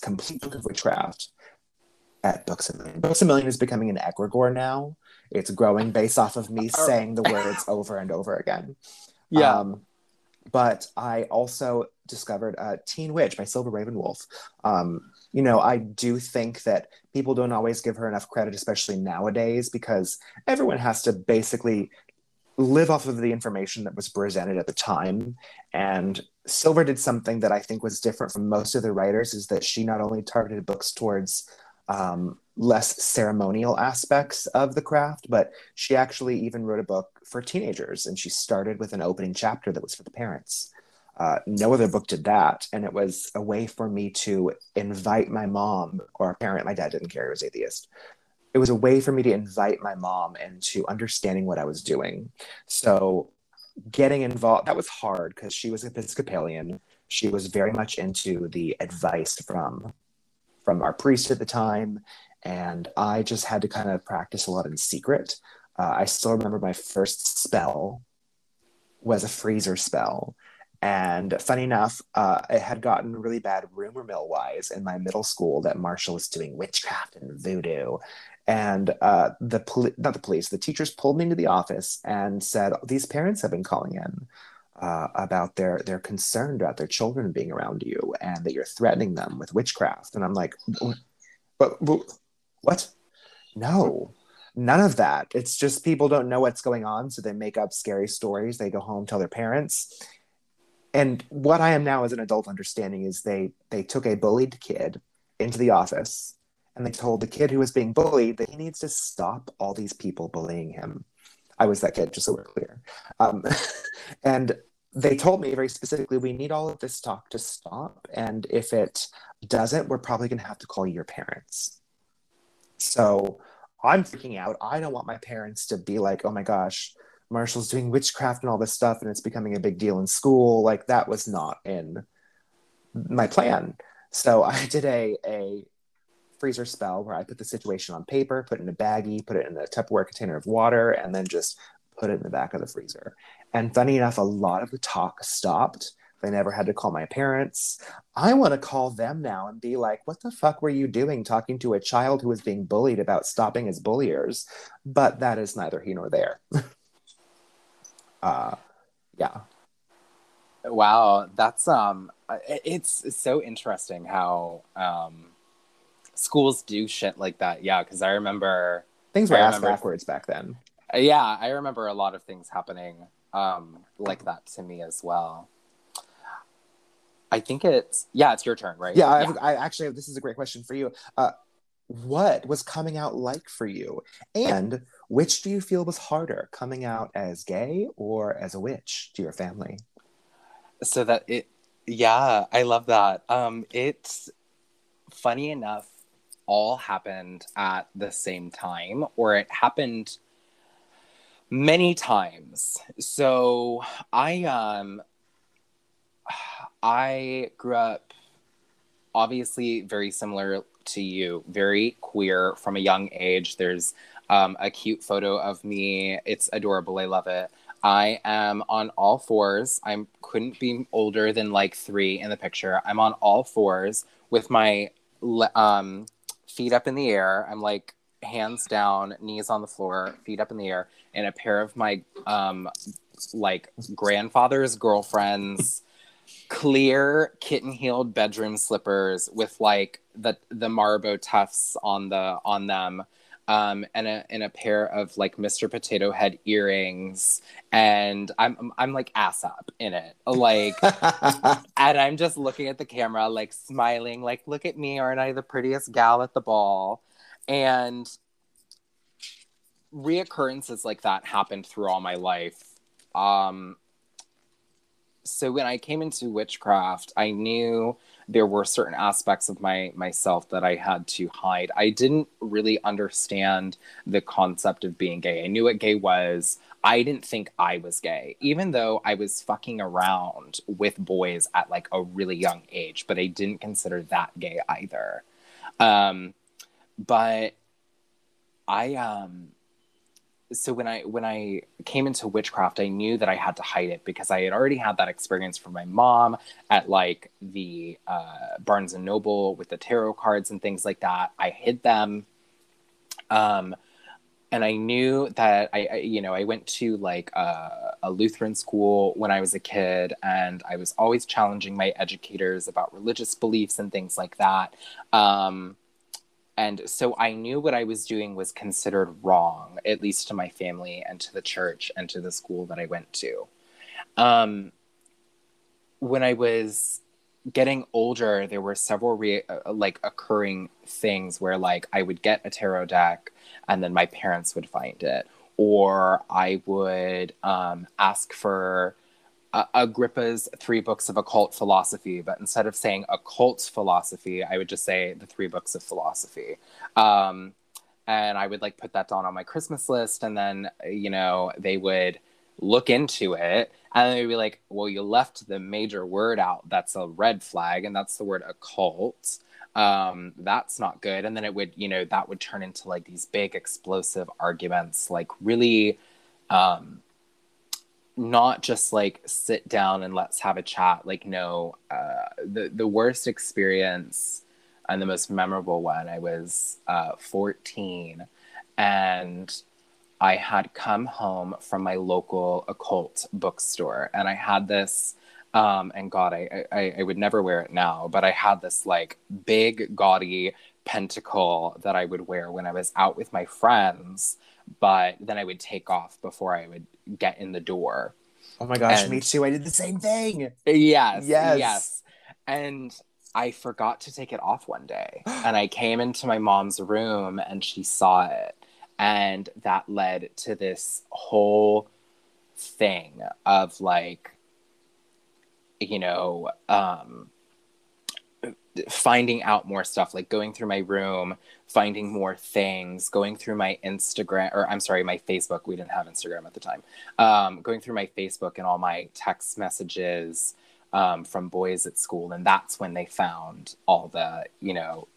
Speaker 1: complete book of witchcraft at Books a Million. Books a Million is becoming an egregore now. It's growing based off of me saying the words over and over again. [LAUGHS]
Speaker 2: Yeah.
Speaker 1: Um, but I also discovered uh, Teen Witch by Silver RavenWolf. Um, you know, I do think that people don't always give her enough credit, especially nowadays, because everyone has to basically live off of the information that was presented at the time. And Silver did something that I think was different from most of the writers is that she not only targeted books towards um, less ceremonial aspects of the craft, but she actually even wrote a book for teenagers. And she started with an opening chapter that was for the parents. Uh, no other book did that. And it was a way for me to invite my mom or a parent. My dad didn't care, he was atheist. It was a way for me to invite my mom into understanding what I was doing. So getting involved, that was hard because she was Episcopalian. She was very much into the advice from from our priest at the time. And I just had to kind of practice a lot in secret. Uh, I still remember my first spell was a freezer spell. And funny enough, uh, it had gotten really bad rumor mill wise in my middle school that Marshall was doing witchcraft and voodoo. And uh, the poli- not the police, the teachers pulled me into the office and said, "These parents have been calling in uh, about their they're concerned about their children being around you and that you're threatening them with witchcraft." And I'm like, "But, but what? No, none of that. It's just people don't know what's going on, so they make up scary stories. They go home, tell their parents." And what I am now as an adult understanding is they they took a bullied kid into the office and they told the kid who was being bullied that he needs to stop all these people bullying him. I was that kid, just so we're clear. Um, [LAUGHS] and they told me very specifically, we need all of this talk to stop. And if it doesn't, we're probably going to have to call your parents. So I'm freaking out. I don't want my parents to be like, oh my gosh, Marshall's doing witchcraft and all this stuff, and it's becoming a big deal in school. Like that was not in my plan. So [LAUGHS] I did a a freezer spell where I put the situation on paper, put it in a baggie, put it in a Tupperware container of water, and then just put it in the back of the freezer. And funny enough, a lot of the talk stopped They never had to call my parents. I want to call them now and be like, what the fuck were you doing talking to a child who was being bullied about stopping his bulliers? But that is neither here nor there. [LAUGHS] uh, yeah.
Speaker 2: Wow, that's um it's so interesting how um schools do shit like that. Yeah, cuz I remember
Speaker 1: things were
Speaker 2: I
Speaker 1: asked
Speaker 2: remember-
Speaker 1: backwards back then.
Speaker 2: yeah, I remember a lot of things happening um like that to me as well. I think it's yeah, it's your turn, right?
Speaker 1: Yeah, I, I actually this is a great question for you. Uh, what was coming out like for you, and which do you feel was harder, coming out as gay or as a witch to your family?
Speaker 2: so that it yeah i love that um it's funny enough all happened at the same time or it happened many times so i um i grew up obviously very similar to you very queer from a young age there's um, a cute photo of me it's adorable i love it I am on all fours. I couldn't be older than like three in the picture. I'm on all fours with my um, feet up in the air. I'm like hands down, knees on the floor, feet up in the air, and a pair of my um, like grandfather's girlfriend's clear kitten heeled bedroom slippers with like the the marabou tufts on the on them um, and a and a pair of like Mr. Potato Head earrings, and I'm I'm, I'm like ass up in it, like, [LAUGHS] and I'm just looking at the camera, like smiling, like, look at me, aren't I the prettiest gal at the ball? And reoccurrences like that happened through all my life. Um, so when I came into witchcraft, I knew there were certain aspects of my myself that I had to hide. I didn't really understand the concept of being gay. I knew what gay was. I didn't think I was gay, even though I was fucking around with boys at like a really young age, but I didn't consider that gay either. Um, but I um so when I when I came into witchcraft, I knew that I had to hide it because I had already had that experience from my mom at like the uh, Barnes and Noble with the tarot cards and things like that. I hid them, um, and I knew that I, I you know I went to like a, a Lutheran school when I was a kid, and I was always challenging my educators about religious beliefs and things like that. Um, and so I knew what I was doing was considered wrong, at least to my family and to the church and to the school that I went to. Um, when I was getting older, there were several re- uh, like occurring things where like I would get a tarot deck and then my parents would find it, or I would um, ask for uh, Agrippa's three books of occult philosophy, but instead of saying occult philosophy, I would just say the three books of philosophy. Um, and I would like put that down on my Christmas list, and then you know they would look into it, and they'd be like, "Well, you left the major word out. That's a red flag, and that's the word occult." Um, that's not good. And then it would, you know, that would turn into like these big explosive arguments, like really um not just like sit down and let's have a chat. Like no uh the the worst experience and the most memorable one i was uh 14 and i had come home from my local occult bookstore and i had this um and god I, I i would never wear it now but i had this like big gaudy pentacle that i would wear when i was out with my friends but then i would take off before i would get in the door
Speaker 1: Oh my gosh,
Speaker 2: And-
Speaker 1: me too. I did the same thing.
Speaker 2: Yes.
Speaker 1: Yes.
Speaker 2: Yes. And I forgot to take it off one day. [GASPS] and I came into my mom's room and she saw it. And that led to this whole thing of like, you know, um, finding out more stuff, like going through my room, finding more things, going through my Instagram, or I'm sorry, my Facebook. We didn't have Instagram at the time. Um, going through my Facebook and all my text messages um, from boys at school. And that's when they found all the, you know,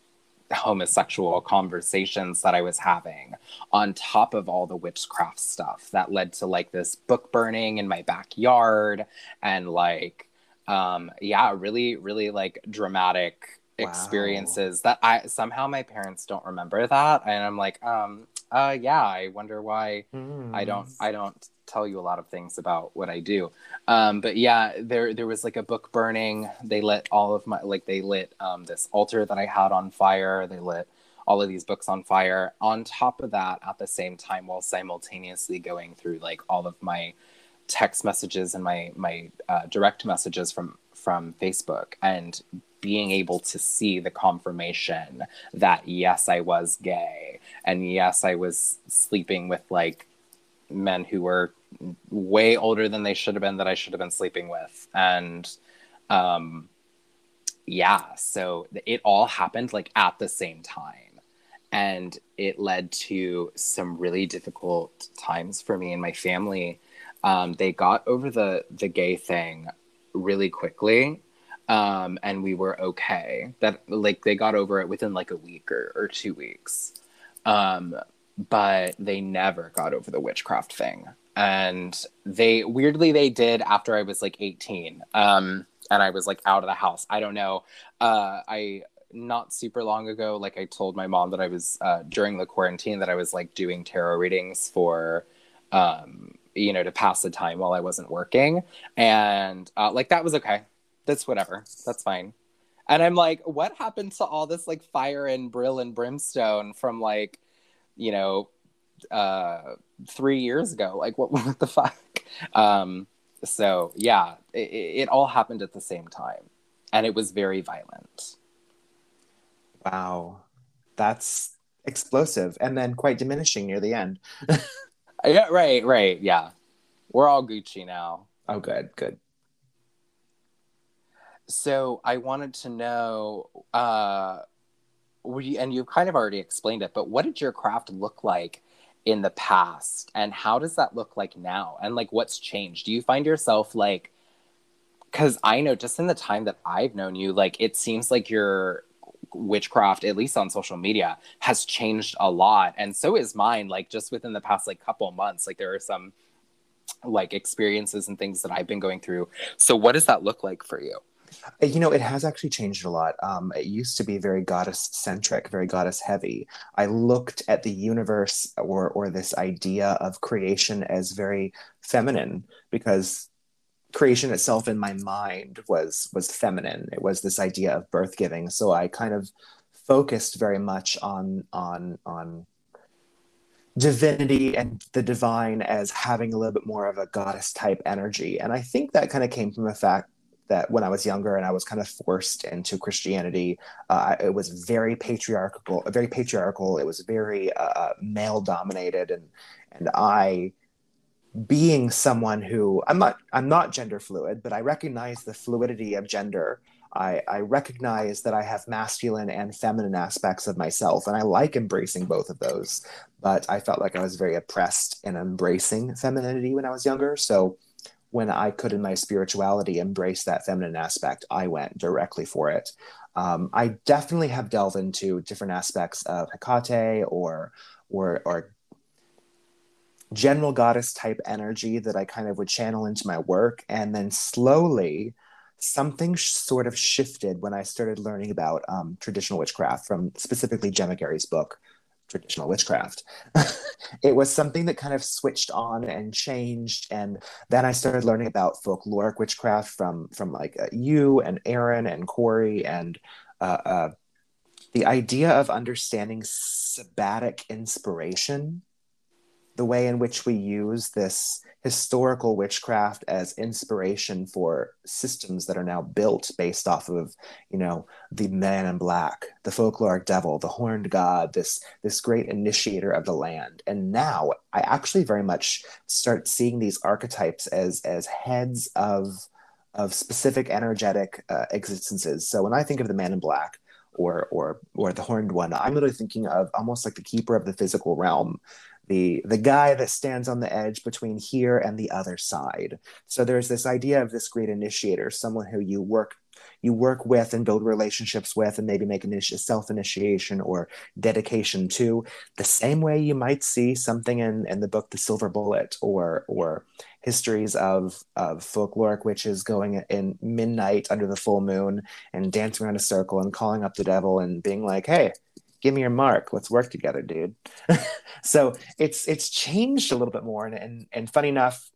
Speaker 2: homosexual conversations that I was having on top of all the witchcraft stuff that led to like this book burning in my backyard and like um, yeah, really, really like dramatic
Speaker 1: Wow.
Speaker 2: experiences that I somehow my parents don't remember that, and I'm like, um, uh, yeah, I wonder why I don't
Speaker 1: Mm.
Speaker 2: I don't tell you a lot of things about what I do. Um, but yeah, there there was like a book burning. They lit all of my like they lit um, this altar that I had on fire. They lit all of these books on fire. On top of that, at the same time, while simultaneously going through like all of my text messages and my my uh, direct messages from from Facebook and being able to see the confirmation that yes, I was gay and yes, I was sleeping with like men who were way older than they should have been that I should have been sleeping with. And um yeah so it all happened like at the same time. And it led to some really difficult times for me and my family. Um, they got over the the gay thing really quickly um, and we were okay. That like they got over it within like a week or, or two weeks. Um, but they never got over the witchcraft thing. And they weirdly they did after i was like 18 um, and i was like out of the house. I don't know. Uh, i not super long ago like i told my mom that i was uh, during the quarantine that i was like doing tarot readings for um, you know to pass the time while i wasn't working. And uh, like that was okay that's whatever. That's fine. And i'm like what happened to all this like fire and brill and brimstone from like you know uh three years ago? Like what [LAUGHS] what the fuck? Um so yeah it, it all happened at the same time. And it was very violent.
Speaker 1: Wow. That's explosive and then quite diminishing near the end. [LAUGHS]
Speaker 2: yeah right right. Yeah. We're all gucci now.
Speaker 1: Oh, good, good.
Speaker 2: So i wanted to know uh we and you've kind of already explained it but what did your craft look like in the past? And how does that look like now? And like what's changed? Do you find yourself like because i know just in the time that i've known you like it seems like your witchcraft at least on social media has changed a lot. And so is mine like just within the past like couple months like there are some like experiences and things that i've been going through. So what does that look like for you
Speaker 1: You know, it has actually changed a lot. Um, it used to be very goddess centric, very goddess heavy. I looked at the universe or or this idea of creation as very feminine because creation itself in my mind was was feminine. It was this idea of birth giving. So I kind of focused very much on on on divinity and the divine as having a little bit more of a goddess type energy. And I think that kind of came from the fact that when I was younger and I was kind of forced into Christianity, uh, it was very patriarchal, very patriarchal. It was very uh, male dominated, and and I, being someone who I'm not, I'm not gender fluid, but I recognize the fluidity of gender. I, I recognize that I have masculine and feminine aspects of myself, and I like embracing both of those. But I felt like I was very oppressed in embracing femininity when I was younger. So when I could, in my spirituality, embrace that feminine aspect, I went directly for it. Um, I definitely have delved into different aspects of Hekate or or or general goddess type energy that I kind of would channel into my work, and then slowly something sh- sort of shifted when I started learning about um, traditional witchcraft from specifically Gemma Gary's book, Traditional Witchcraft. [LAUGHS] it was something that kind of switched on and changed, and then I started learning about folkloric witchcraft from from like uh, you and Aaron and Corey and uh, uh, the idea of understanding sabbatic inspiration, the way in which we use this historical witchcraft as inspiration for systems that are now built based off of you know the man in black the folkloric devil the horned god this this great initiator of the land. And now i actually very much start seeing these archetypes as as heads of of specific energetic uh, existences. So when i think of the man in black or or or the horned one i'm really thinking of almost like the keeper of the physical realm the the guy that stands on the edge between here and the other side. So there's this idea of this great initiator someone who you work you work with and build relationships with and maybe make a self-initiation or dedication to. The same way you might see something in, in the book the silver bullet or or histories of of folkloric witches going in midnight under the full moon and dancing around a circle and calling up the devil and being like hey give me your mark. Let's work together dude. [LAUGHS] So it's it's changed a little bit more. And, and and funny enough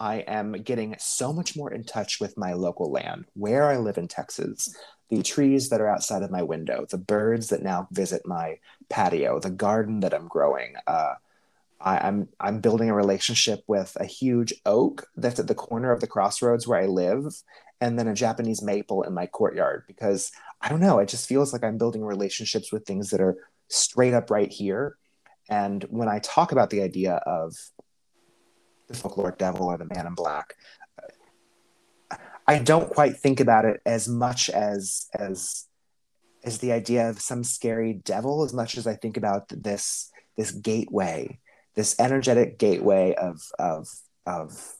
Speaker 1: I am getting so much more in touch with my local land, where I live in Texas, the trees that are outside of my window, the birds that now visit my patio, the garden that I'm growing. Uh, I, I'm I'm building a relationship with a huge oak that's at the corner of the crossroads where I live, and then a Japanese maple in my courtyard because I don't know, it just feels like I'm building relationships with things that are straight up right here. And when I talk about the idea of the folkloric devil or the man in black. I don't quite think about it as much as as as the idea of some scary devil as much as I think about this this gateway, this energetic gateway of of of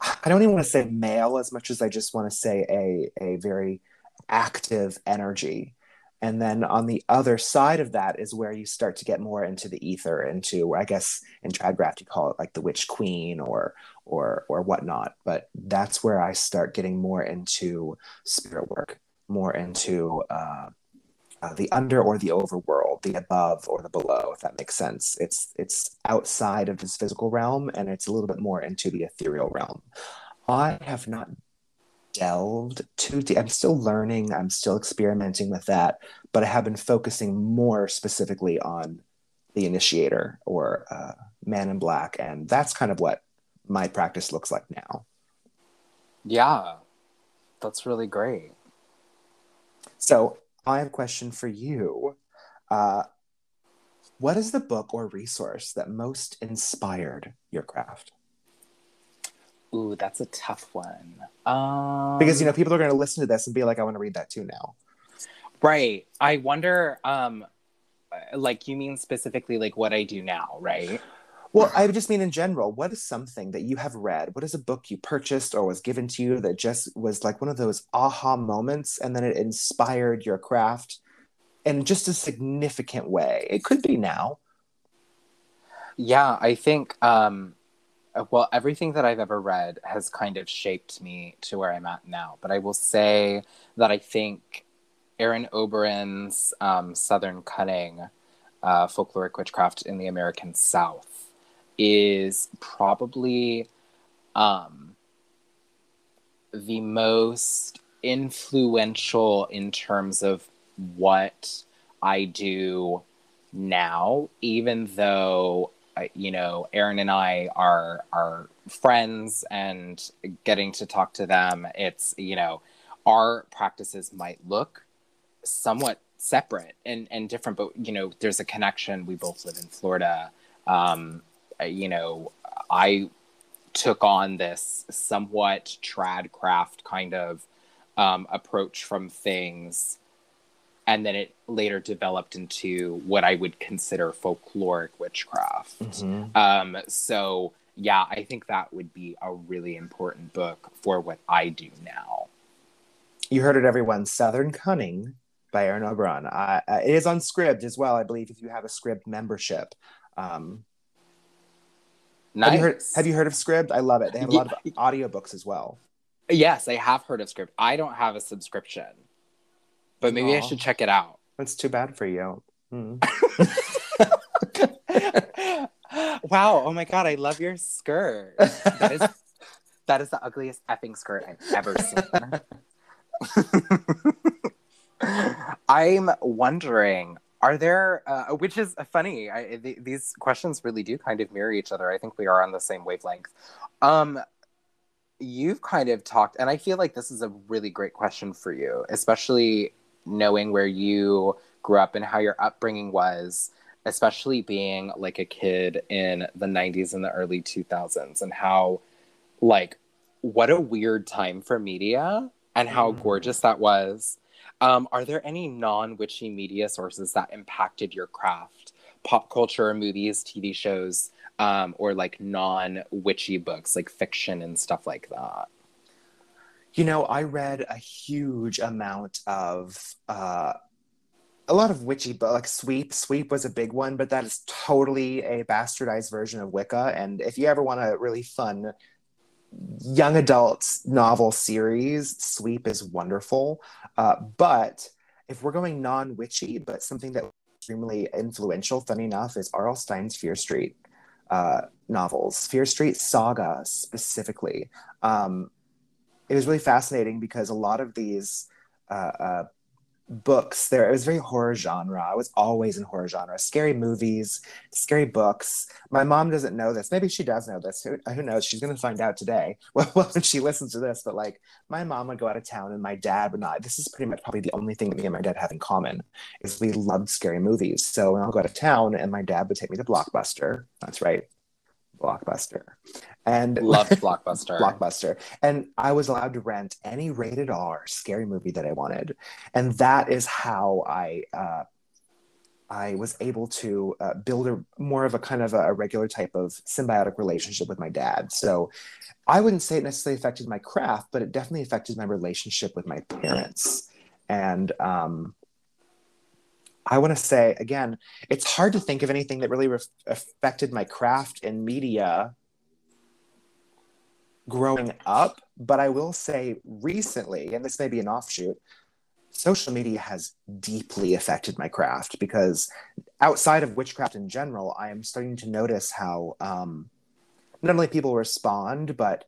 Speaker 1: I don't even want to say male as much as I just want to say a a very active energy. And then on the other side of that is where you start to get more into the ether into i guess in tradcraft you call it like the witch queen or or or whatnot. But that's where i start getting more into spirit work more into uh, uh, the under or the overworld the above or the below if that makes sense. It's it's outside of this physical realm and it's a little bit more into the ethereal realm. I have not delved too deep. I'm still learning, I'm still experimenting with that, but I have been focusing more specifically on the initiator or uh, man in black. And that's kind of what my practice looks like now.
Speaker 2: Yeah, that's really great.
Speaker 1: So I have a question for you. Uh, what is the book or resource that most inspired your craft?
Speaker 2: Ooh, that's a tough one. Um,
Speaker 1: because you know people are going to listen to this and be like, "I want to read that too now."
Speaker 2: Right. I wonder. Um, like you mean specifically like what I do now, right?
Speaker 1: Well, I just mean in general. What is something that you have read? What is a book you purchased or was given to you that just was like one of those aha moments, and then it inspired your craft in just a significant way? It could be now.
Speaker 2: Yeah, I think um, well, everything that I've ever read has kind of shaped me to where I'm at now. But I will say that I think Aaron Oberon's um, Southern Cunning, uh, Folkloric Witchcraft in the American South, is probably um, the most influential in terms of what I do now, even though you know, Aaron and I are are friends and getting to talk to them. It's you know, our practices might look somewhat separate and and different, but you know, there's a connection. We both live in Florida. Um, you know, I took on this somewhat trad craft kind of um, approach from things and then it later developed into what I would consider folkloric witchcraft. Mm-hmm. Um, so yeah, I think that would be a really important book for what I do now.
Speaker 1: You heard it, everyone. Southern Cunning by Aaron Oberon. Uh, it is on Scribd as well, I believe, if you have a Scribd membership. Um, nice. Have you, heard, have you heard of Scribd? I love it. They have a lot of audiobooks as well.
Speaker 2: Yes, I have heard of Scribd. I don't have a subscription but maybe. I should check it out.
Speaker 1: That's too bad for you. Mm. [LAUGHS]
Speaker 2: wow! Oh my god, I love your skirt. That is [LAUGHS] that is the ugliest effing skirt I've ever seen. [LAUGHS] I'm wondering, are there, uh, which is funny, I, th- these questions really do kind of mirror each other. I think we are on the same wavelength. Um, you've kind of talked, and I feel like this is a really great question for you, especially knowing where you grew up and how your upbringing was, especially being like a kid in the 90s and the early 2000s, and how, like, what a weird time for media and how mm. gorgeous that was. Um, are there any non witchy media sources that impacted your craft? Pop culture, movies, TV shows, um, or like non witchy books, like fiction and stuff like that?
Speaker 1: You know, I read a huge amount of uh, a lot of witchy, but like Sweep. Sweep was a big one, but that is totally a bastardized version of Wicca. And if you ever want a really fun young adult novel series, Sweep is wonderful. Uh, but if we're going non witchy, but something that extremely influential, funny enough, is R.L. Stine's Fear Street uh, novels, Fear Street Saga specifically. Um, it was really fascinating because a lot of these uh, uh, books there it was very horror genre. I was always in horror genre scary movies scary books. My mom doesn't know this. Maybe she does know this. Who, who knows? She's going to find out today. [LAUGHS] Well, when she listens to this but like my mom would go out of town and my dad would not. This is pretty much probably the only thing that me and my dad have in common is we loved scary movies. So i'll go out of town and my dad would take me to blockbuster. That's right Blockbuster. And
Speaker 2: loved [LAUGHS] Blockbuster.
Speaker 1: Blockbuster. And I was allowed to rent any rated R scary movie that I wanted. And that is how I uh, I was able to uh, build a more of a kind of a, a, regular type of symbiotic relationship with my dad. So I wouldn't say it necessarily affected my craft, but it definitely affected my relationship with my parents. And um, I want to say again, it's hard to think of anything that really re- affected my craft in media growing up. But I will say recently, and this may be an offshoot, social media has deeply affected my craft because outside of witchcraft in general, I am starting to notice how um, not only people respond, but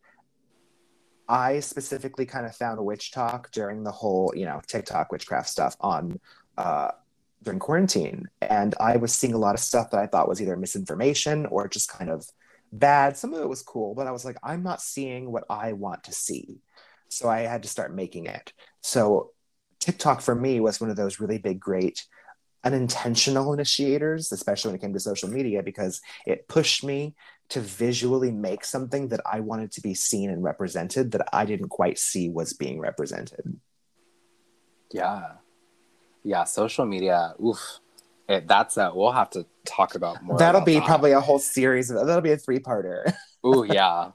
Speaker 1: I specifically kind of found WitchTok during the whole, you know, TikTok witchcraft stuff on uh, during quarantine and i was seeing a lot of stuff that i thought was either misinformation or just kind of bad. Some of it was cool but i was like i'm not seeing what i want to see. So i had to start making it. So tiktok for me was one of those really big great unintentional initiators especially when it came to social media because it pushed me to visually make something that i wanted to be seen and represented that i didn't quite see was being represented.
Speaker 2: Yeah yeah, social media. Oof, it, that's a. We'll have to talk about more.
Speaker 1: That'll
Speaker 2: about
Speaker 1: be
Speaker 2: that.
Speaker 1: probably a whole series. Of, that'll be a three-parter. [LAUGHS]
Speaker 2: Ooh, yeah.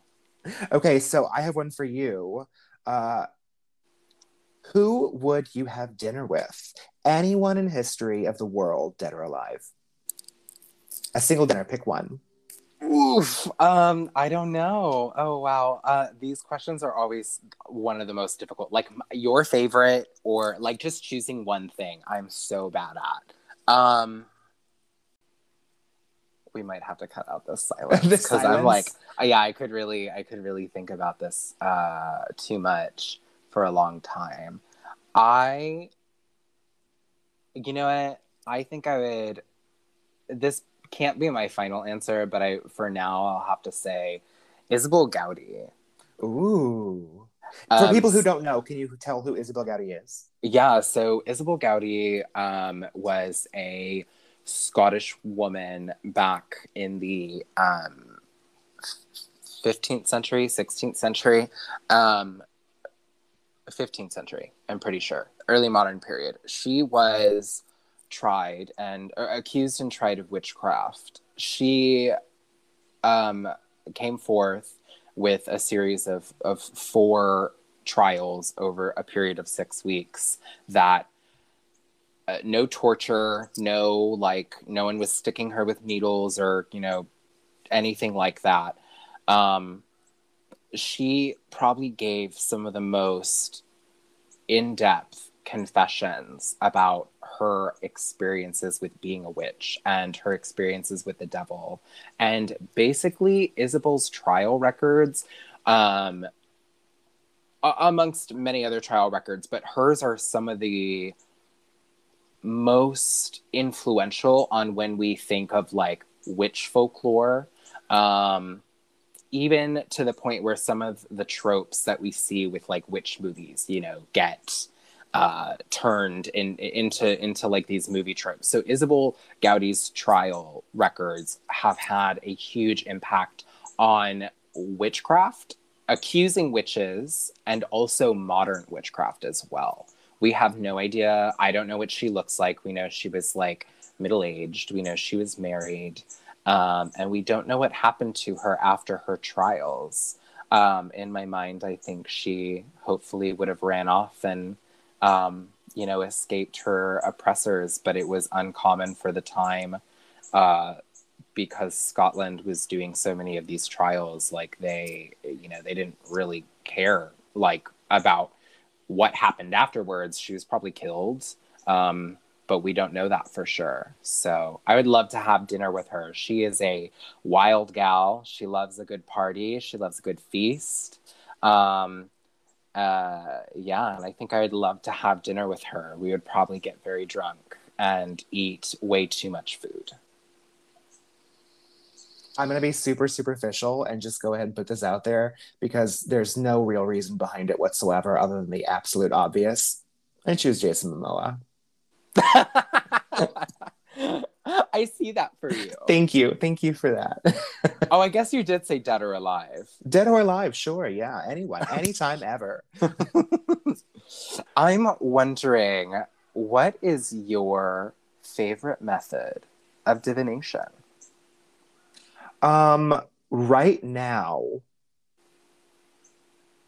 Speaker 1: okay, so I have one for you. Uh, who would you have dinner with? Anyone in history of the world, dead or alive? A single dinner. Pick one.
Speaker 2: Oof. Um, I don't know. Oh wow. Uh, these questions are always one of the most difficult. Like your favorite, or like just choosing one thing. I'm so bad at. Um, we might have to cut out this [LAUGHS] silence because I'm like, uh, yeah, I could really, I could really think about this uh, too much for a long time. I, you know what? I think I would. This can't be my final answer, but I for now I'll have to say Isobel Gowdie.
Speaker 1: Ooh. For um, people who don't know, can you tell who Isobel Gowdie is?
Speaker 2: Yeah, so Isobel Gowdie um, was a Scottish woman back in the um, 15th century, 16th century, um, 15th century, I'm pretty sure, early modern period. She was tried and accused and tried of witchcraft. She um, came forth with a series of, of four trials over a period of six weeks that uh, no torture, no like, no one was sticking her with needles or, you know, anything like that. Um, she probably gave some of the most in depth confessions about her experiences with being a witch and her experiences with the devil. And basically, Isobel's trial records, um, amongst many other trial records, but hers are some of the most influential on when we think of like witch folklore. Um, even to the point where some of the tropes that we see with like witch movies, you know, get uh, turned in, into into like these movie tropes. So Isobel Gowdie's trial records have had a huge impact on witchcraft, accusing witches, and also modern witchcraft as well. We have no idea. I don't know what she looks like. We know she was like middle aged. We know she was married, um, and we don't know what happened to her after her trials. Um, in my mind, I think she hopefully would have ran off and, um, you know, escaped her oppressors, but it was uncommon for the time uh, because Scotland was doing so many of these trials. Like they, you know, they didn't really care like about what happened afterwards. She was probably killed. Um, but we don't know that for sure. So I would love to have dinner with her. She is a wild gal. She loves a good party. She loves a good feast. Um, uh, yeah, and I think I would love to have dinner with her. We would probably get very drunk and eat way too much food.
Speaker 1: I'm going to be super superficial and just go ahead and put this out there because there's no real reason behind it whatsoever other than the absolute obvious. I choose Jason Momoa. [LAUGHS] [LAUGHS]
Speaker 2: I see that for you.
Speaker 1: Thank you. Thank you for that. [LAUGHS]
Speaker 2: oh, I guess you did say dead or alive.
Speaker 1: Dead or alive, sure. Yeah. Anyone, [LAUGHS] anytime ever.
Speaker 2: I'm wondering what is your favorite method of divination?
Speaker 1: Um, right now,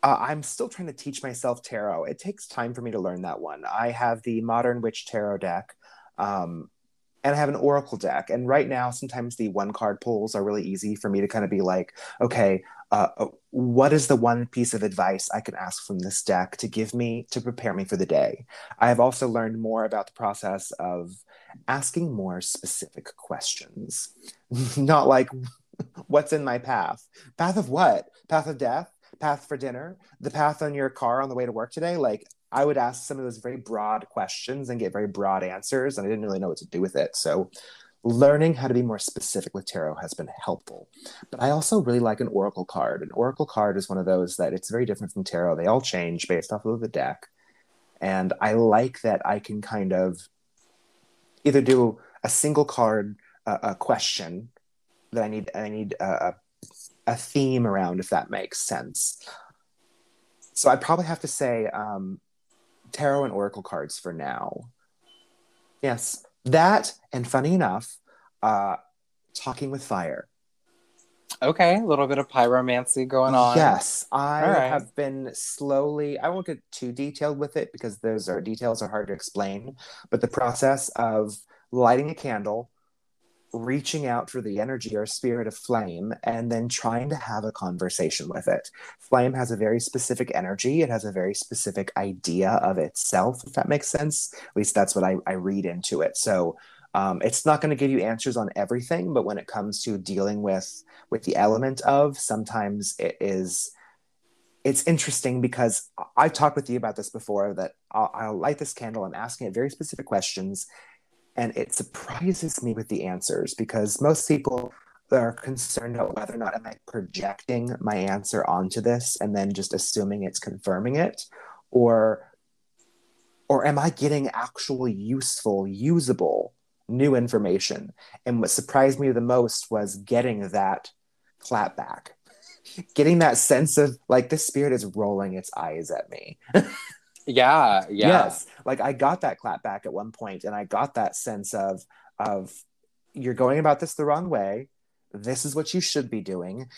Speaker 1: uh, I'm still trying to teach myself tarot. It takes time for me to learn that one. I have the Modern Witch Tarot deck, um, and I have an Oracle deck. And right now, sometimes the one card pulls are really easy for me to kind of be like, okay, uh, uh, what is the one piece of advice I can ask from this deck to give me to prepare me for the day? I have also learned more about the process of asking more specific questions, [LAUGHS] not like, [LAUGHS] what's in my path? Path of what? Path of death? path for dinner, the path on your car on the way to work today, like I would ask some of those very broad questions and get very broad answers, and I didn't really know what to do with it. So, learning how to be more specific with tarot has been helpful. But I also really like an oracle card. An oracle card is one of those that it's very different from tarot. They all change based off of the deck, and I like that I can kind of either do a single card uh, a question that I need I need a, a theme around, if that makes sense. So I'd probably have to say um, tarot and oracle cards for now. Yes, that and funny enough, uh, talking with fire.
Speaker 2: Okay, a little bit of pyromancy going on.
Speaker 1: Yes, I right. have been slowly. I won't get too detailed with it because those are details are hard to explain. But the process of lighting a candle, reaching out for the energy or spirit of flame and then trying to have a conversation with it. Flame has a very specific energy, it has a very specific idea of itself, if that makes sense. At least that's what I, I read into it. So um, it's not going to give you answers on everything, but when it comes to dealing with with the element of, sometimes it is it's interesting because I've talked with you about this before that I'll, I'll light this candle, I'm asking it very specific questions, and it surprises me with the answers because most people are concerned about whether or not am I projecting my answer onto this and then just assuming it's confirming it? Or or am I getting actual useful usable new information? And what surprised me the most was getting that clap back. [LAUGHS] Getting that sense of like the spirit is rolling its eyes at me [LAUGHS]
Speaker 2: Yeah, yeah. Yes.
Speaker 1: Like I got that clap back at one point and I got that sense of of you're going about this the wrong way. This is what you should be doing.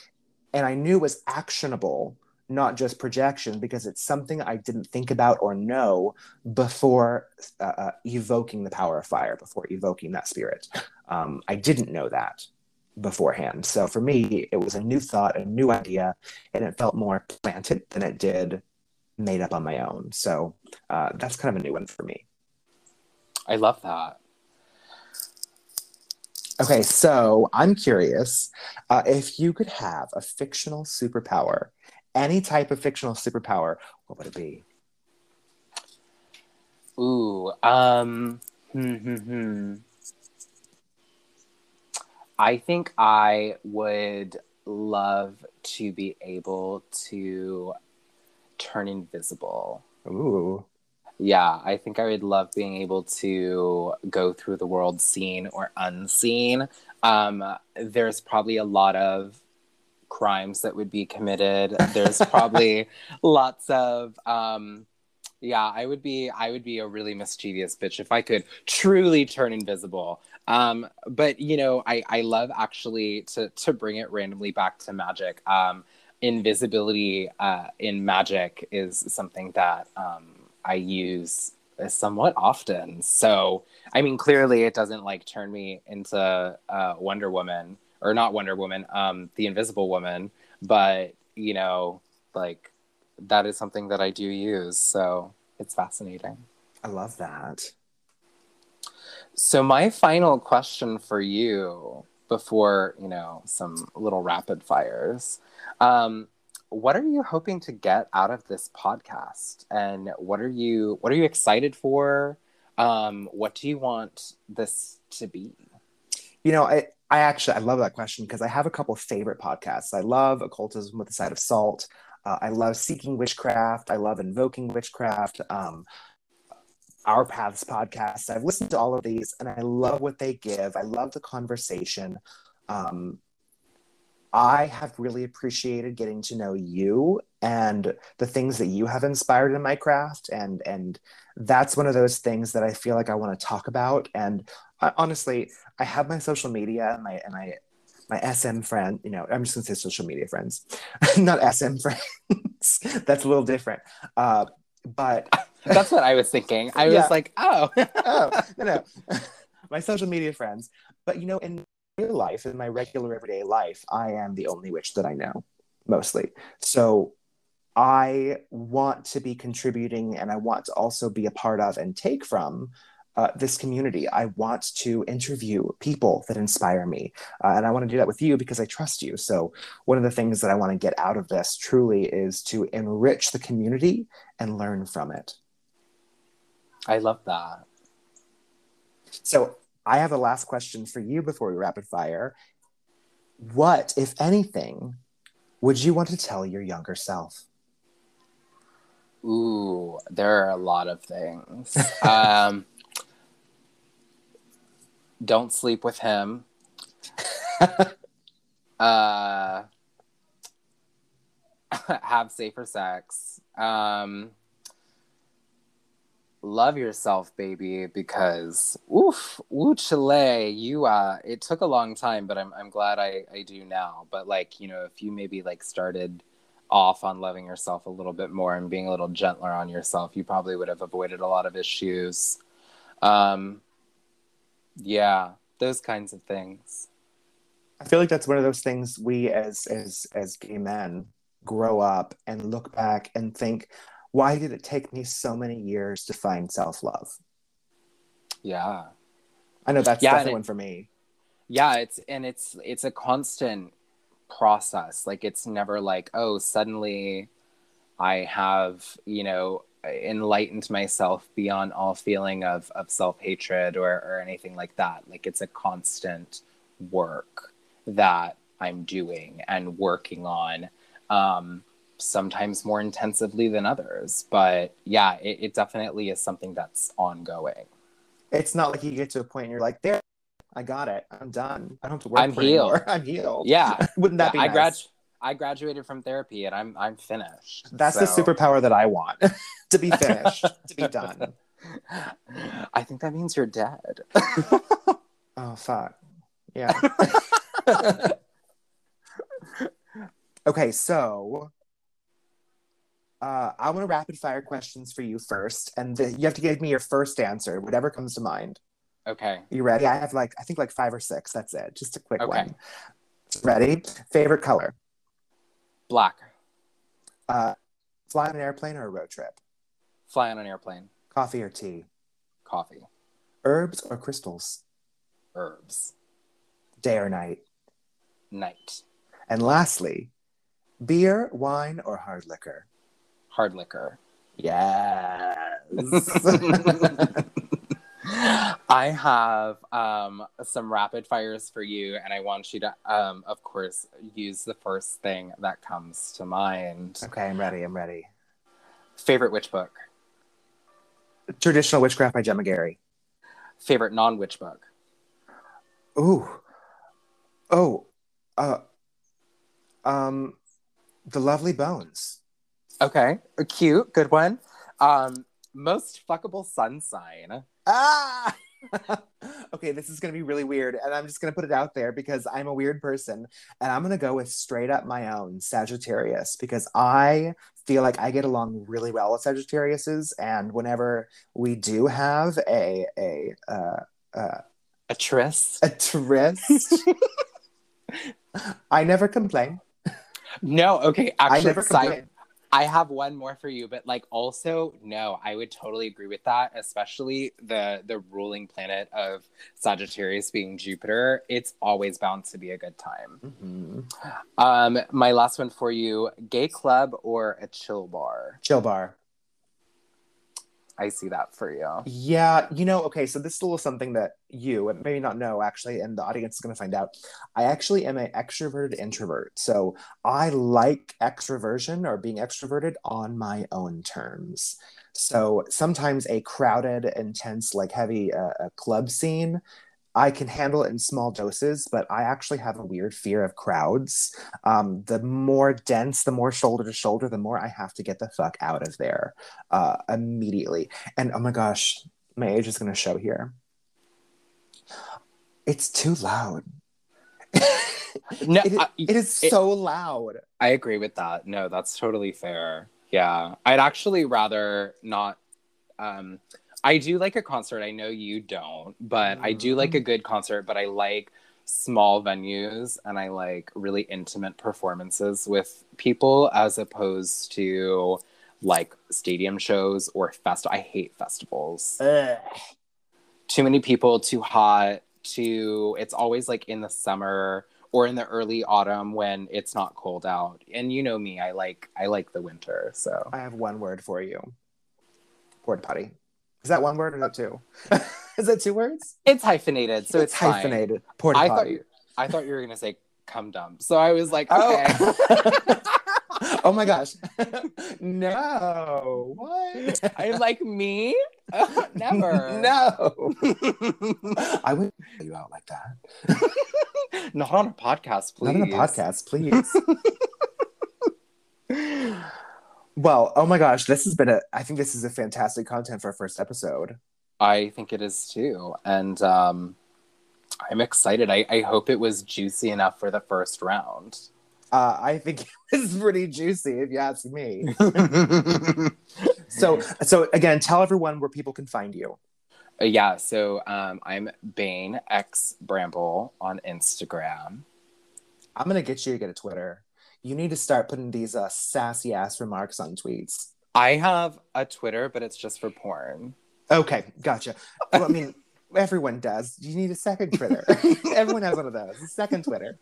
Speaker 1: And I knew it was actionable, not just projection, because it's something I didn't think about or know before uh, uh, evoking the power of fire, before evoking that spirit. Um, I didn't know that beforehand. So for me, it was a new thought, a new idea, and it felt more planted than it did made up on my own. So uh, that's kind of a new one for me.
Speaker 2: I love that.
Speaker 1: Okay, so I'm curious uh, if you could have a fictional superpower, any type of fictional superpower, what would it be?
Speaker 2: Ooh, um, hmm, hmm, hmm. I think I would love to be able to turn invisible.
Speaker 1: Ooh.
Speaker 2: Yeah, I think I would love being able to go through the world seen or unseen. Um, there's probably a lot of crimes that would be committed. There's [LAUGHS] probably lots of um, yeah, I would be I would be a really mischievous bitch if I could truly turn invisible. Um, but you know, I I love actually to to bring it randomly back to magic. Um, invisibility uh, in magic is something that um, I use somewhat often. So, I mean, clearly it doesn't like turn me into uh, Wonder Woman or not Wonder Woman, um, the Invisible Woman, but you know, like that is something that I do use. So it's fascinating.
Speaker 1: I love that.
Speaker 2: So my final question for you before, you know, some little rapid fires. Um, what are you hoping to get out of this podcast? And what are you what are you excited for? Um, what do you want this to be?
Speaker 1: You know, I I actually I love that question because I have a couple favorite podcasts. I love Occultism with a Side of Salt. Uh, I love Seeking Witchcraft. I love Invoking Witchcraft. Um, Our Paths podcast. I've listened to all of these and I love what they give. I love the conversation. Um, I have really appreciated getting to know you and the things that you have inspired in my craft and and that's one of those things that I feel like I want to talk about and I, honestly I have my social media and my and my my SM friend you know I'm just gonna say social media friends [LAUGHS] not SM friends [LAUGHS] that's a little different uh, but
Speaker 2: that's what I was thinking I yeah. was like oh [LAUGHS]
Speaker 1: oh no no [LAUGHS] my social media friends but you know in real life in my regular everyday life I am the only witch that I know mostly so I want to be contributing and I want to also be a part of and take from uh, this community. I want to interview people that inspire me. Uh, and I want to do that with you because I trust you. So, one of the things that I want to get out of this truly is to enrich the community and learn from it.
Speaker 2: I love that.
Speaker 1: So, I have a last question for you before we rapid fire. What, if anything, would you want to tell your younger self?
Speaker 2: Ooh, there are a lot of things. [LAUGHS] um, don't sleep with him. [LAUGHS] uh, [LAUGHS] have safer sex. Um, love yourself, baby, because oof, ooh, Chile, you uh, it took a long time, but I'm I'm glad I I do now. But like you know, if you maybe like started off on loving yourself a little bit more and being a little gentler on yourself, you probably would have avoided a lot of issues. Um, yeah, those kinds of things.
Speaker 1: I feel like that's one of those things we as as as gay men grow up and look back and think, why did it take me so many years to find self love?
Speaker 2: Yeah.
Speaker 1: I know that's yeah, it, one for me.
Speaker 2: Yeah, it's and it's it's a constant process. Like it's never like, oh, suddenly I have, you know, enlightened myself beyond all feeling of, of self hatred or, or anything like that. Like it's a constant work that I'm doing and working on. Um, sometimes more intensively than others. But yeah, it, it definitely is something that's ongoing.
Speaker 1: It's not like you get to a point and you're like, there, I got it. I'm done. I don't have to work.
Speaker 2: I'm healed.
Speaker 1: Anymore. [LAUGHS] I'm healed.
Speaker 2: Yeah. [LAUGHS]
Speaker 1: Wouldn't that
Speaker 2: yeah,
Speaker 1: be? I grad.
Speaker 2: I graduated from therapy and I'm I'm finished.
Speaker 1: That's so. the superpower that I want. [LAUGHS] to be finished, to be done.
Speaker 2: I think that means you're dead.
Speaker 1: oh fuck. Yeah. okay, so uh, I want to rapid fire questions for you first, and the, you have to give me your first answer, whatever comes to mind.
Speaker 2: Okay.
Speaker 1: You ready? I have like I think like five or six. That's it. Just a quick okay. one. Ready? Favorite color?
Speaker 2: Black.
Speaker 1: Uh, fly on an airplane or a road trip?
Speaker 2: Fly on an airplane.
Speaker 1: Coffee or tea?
Speaker 2: Coffee.
Speaker 1: Herbs or crystals?
Speaker 2: Herbs.
Speaker 1: Day or night?
Speaker 2: Night.
Speaker 1: And lastly, beer, wine, or hard liquor?
Speaker 2: Hard liquor.
Speaker 1: Yes. [LAUGHS]
Speaker 2: I have um, some rapid fires for you, and I want you to, um, of course, use the first thing that comes to mind.
Speaker 1: Okay, I'm ready. I'm ready.
Speaker 2: Favorite witch book?
Speaker 1: Traditional Witchcraft by Gemma Gary.
Speaker 2: Favorite non witch book?
Speaker 1: Ooh. Oh. Uh, um, The Lovely Bones.
Speaker 2: Okay, cute, good one. Um, most fuckable sun sign.
Speaker 1: Ah! [LAUGHS] okay, this is going to be really weird. And I'm just going to put it out there because I'm a weird person. And I'm going to go with straight up my own Sagittarius because I feel like I get along really well with Sagittariuses. And whenever we do have a, a, uh, uh,
Speaker 2: A tryst.
Speaker 1: a tryst, [LAUGHS] I never complain.
Speaker 2: No, okay.
Speaker 1: I
Speaker 2: Actually,
Speaker 1: never
Speaker 2: side-
Speaker 1: complain.
Speaker 2: I have one more for you, but like also no, I would totally agree with that, especially the the ruling planet of Sagittarius being Jupiter. It's always bound to be a good time.
Speaker 1: Mhm.
Speaker 2: Um, my last one for you: gay club or a chill bar?
Speaker 1: Chill bar.
Speaker 2: I see that for you.
Speaker 1: Yeah, you know, okay, so this is a little something that you and maybe not know actually, and the audience is going to find out. I actually am an extroverted introvert. So I like extroversion or being extroverted on my own terms. So sometimes a crowded, intense, like heavy uh, club scene, I can handle it in small doses, but I actually have a weird fear of crowds. Um, the more dense, the more shoulder to shoulder, the more I have to get the fuck out of there uh, immediately. And oh my gosh, my age is going to show here. It's too loud. [LAUGHS]
Speaker 2: No,
Speaker 1: It is,
Speaker 2: I,
Speaker 1: it is
Speaker 2: it-
Speaker 1: so loud.
Speaker 2: I agree with that. No, that's totally fair. Yeah, I'd actually rather not. Um, I do like a concert. I know you don't, but I do like a mm. good concert. But I like small venues and I like really intimate performances with people as opposed to like stadium shows or fest. I hate festivals.
Speaker 1: Ugh.
Speaker 2: Too many people, too hot. Too. It's always like in the summer or in the early autumn when it's not cold out. And you know me, I like I like the winter. So
Speaker 1: I have one word for you. Porta potty. Is that one word or that two? [LAUGHS] is that two words?
Speaker 2: it's hyphenated, so it's, fine.
Speaker 1: hyphenated. Porta
Speaker 2: I thought you I thought you were gonna say cum dump. So I was like,
Speaker 1: Oh.
Speaker 2: okay. [LAUGHS]
Speaker 1: oh my gosh. [LAUGHS] no. What?
Speaker 2: I'm like me? Never.
Speaker 1: No. I wouldn't call you out like that.
Speaker 2: Not on a podcast, please.
Speaker 1: Not on a podcast, please. Well, oh my gosh, this has been a I think this is a fantastic content for our first episode.
Speaker 2: I think it is too. And um I'm excited. I, I hope it was juicy enough for the first round.
Speaker 1: Uh, I think [LAUGHS] it was pretty juicy, if you ask me. [LAUGHS] So, so again, tell everyone where people can find you.
Speaker 2: Uh, yeah, so um, I'm Bane X Bramble on Instagram.
Speaker 1: I'm gonna get you to get a Twitter. You need to start putting these uh, sassy ass remarks on tweets.
Speaker 2: I have a Twitter, but it's just for porn.
Speaker 1: Okay, gotcha. Well, I mean, [LAUGHS] everyone does. You need a second Twitter. [LAUGHS] everyone has one of those. A second Twitter.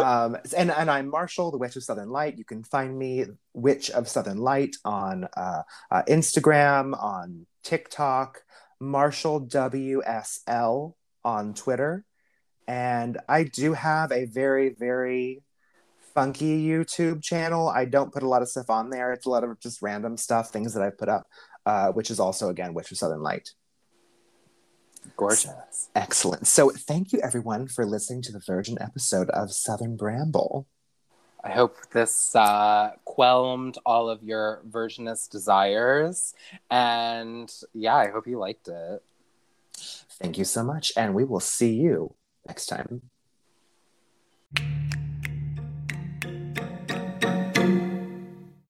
Speaker 1: Um, and and I'm Marshall, the Witch of Southern Light. You can find me, Witch of Southern Light, on uh, uh, Instagram, on TikTok, Marshall WSL on Twitter, and I do have a very very funky YouTube channel. I don't put a lot of stuff on there. It's a lot of just random stuff, things that I've put up, uh, which is also again Witch of Southern Light.
Speaker 2: Gorgeous.
Speaker 1: Excellent. So thank you everyone for listening to the Virgin episode of Southern Bramble.
Speaker 2: I hope this uh, quelmed all of your virginist desires. And yeah, I hope you liked it.
Speaker 1: Thank you so much, and we will see you next time.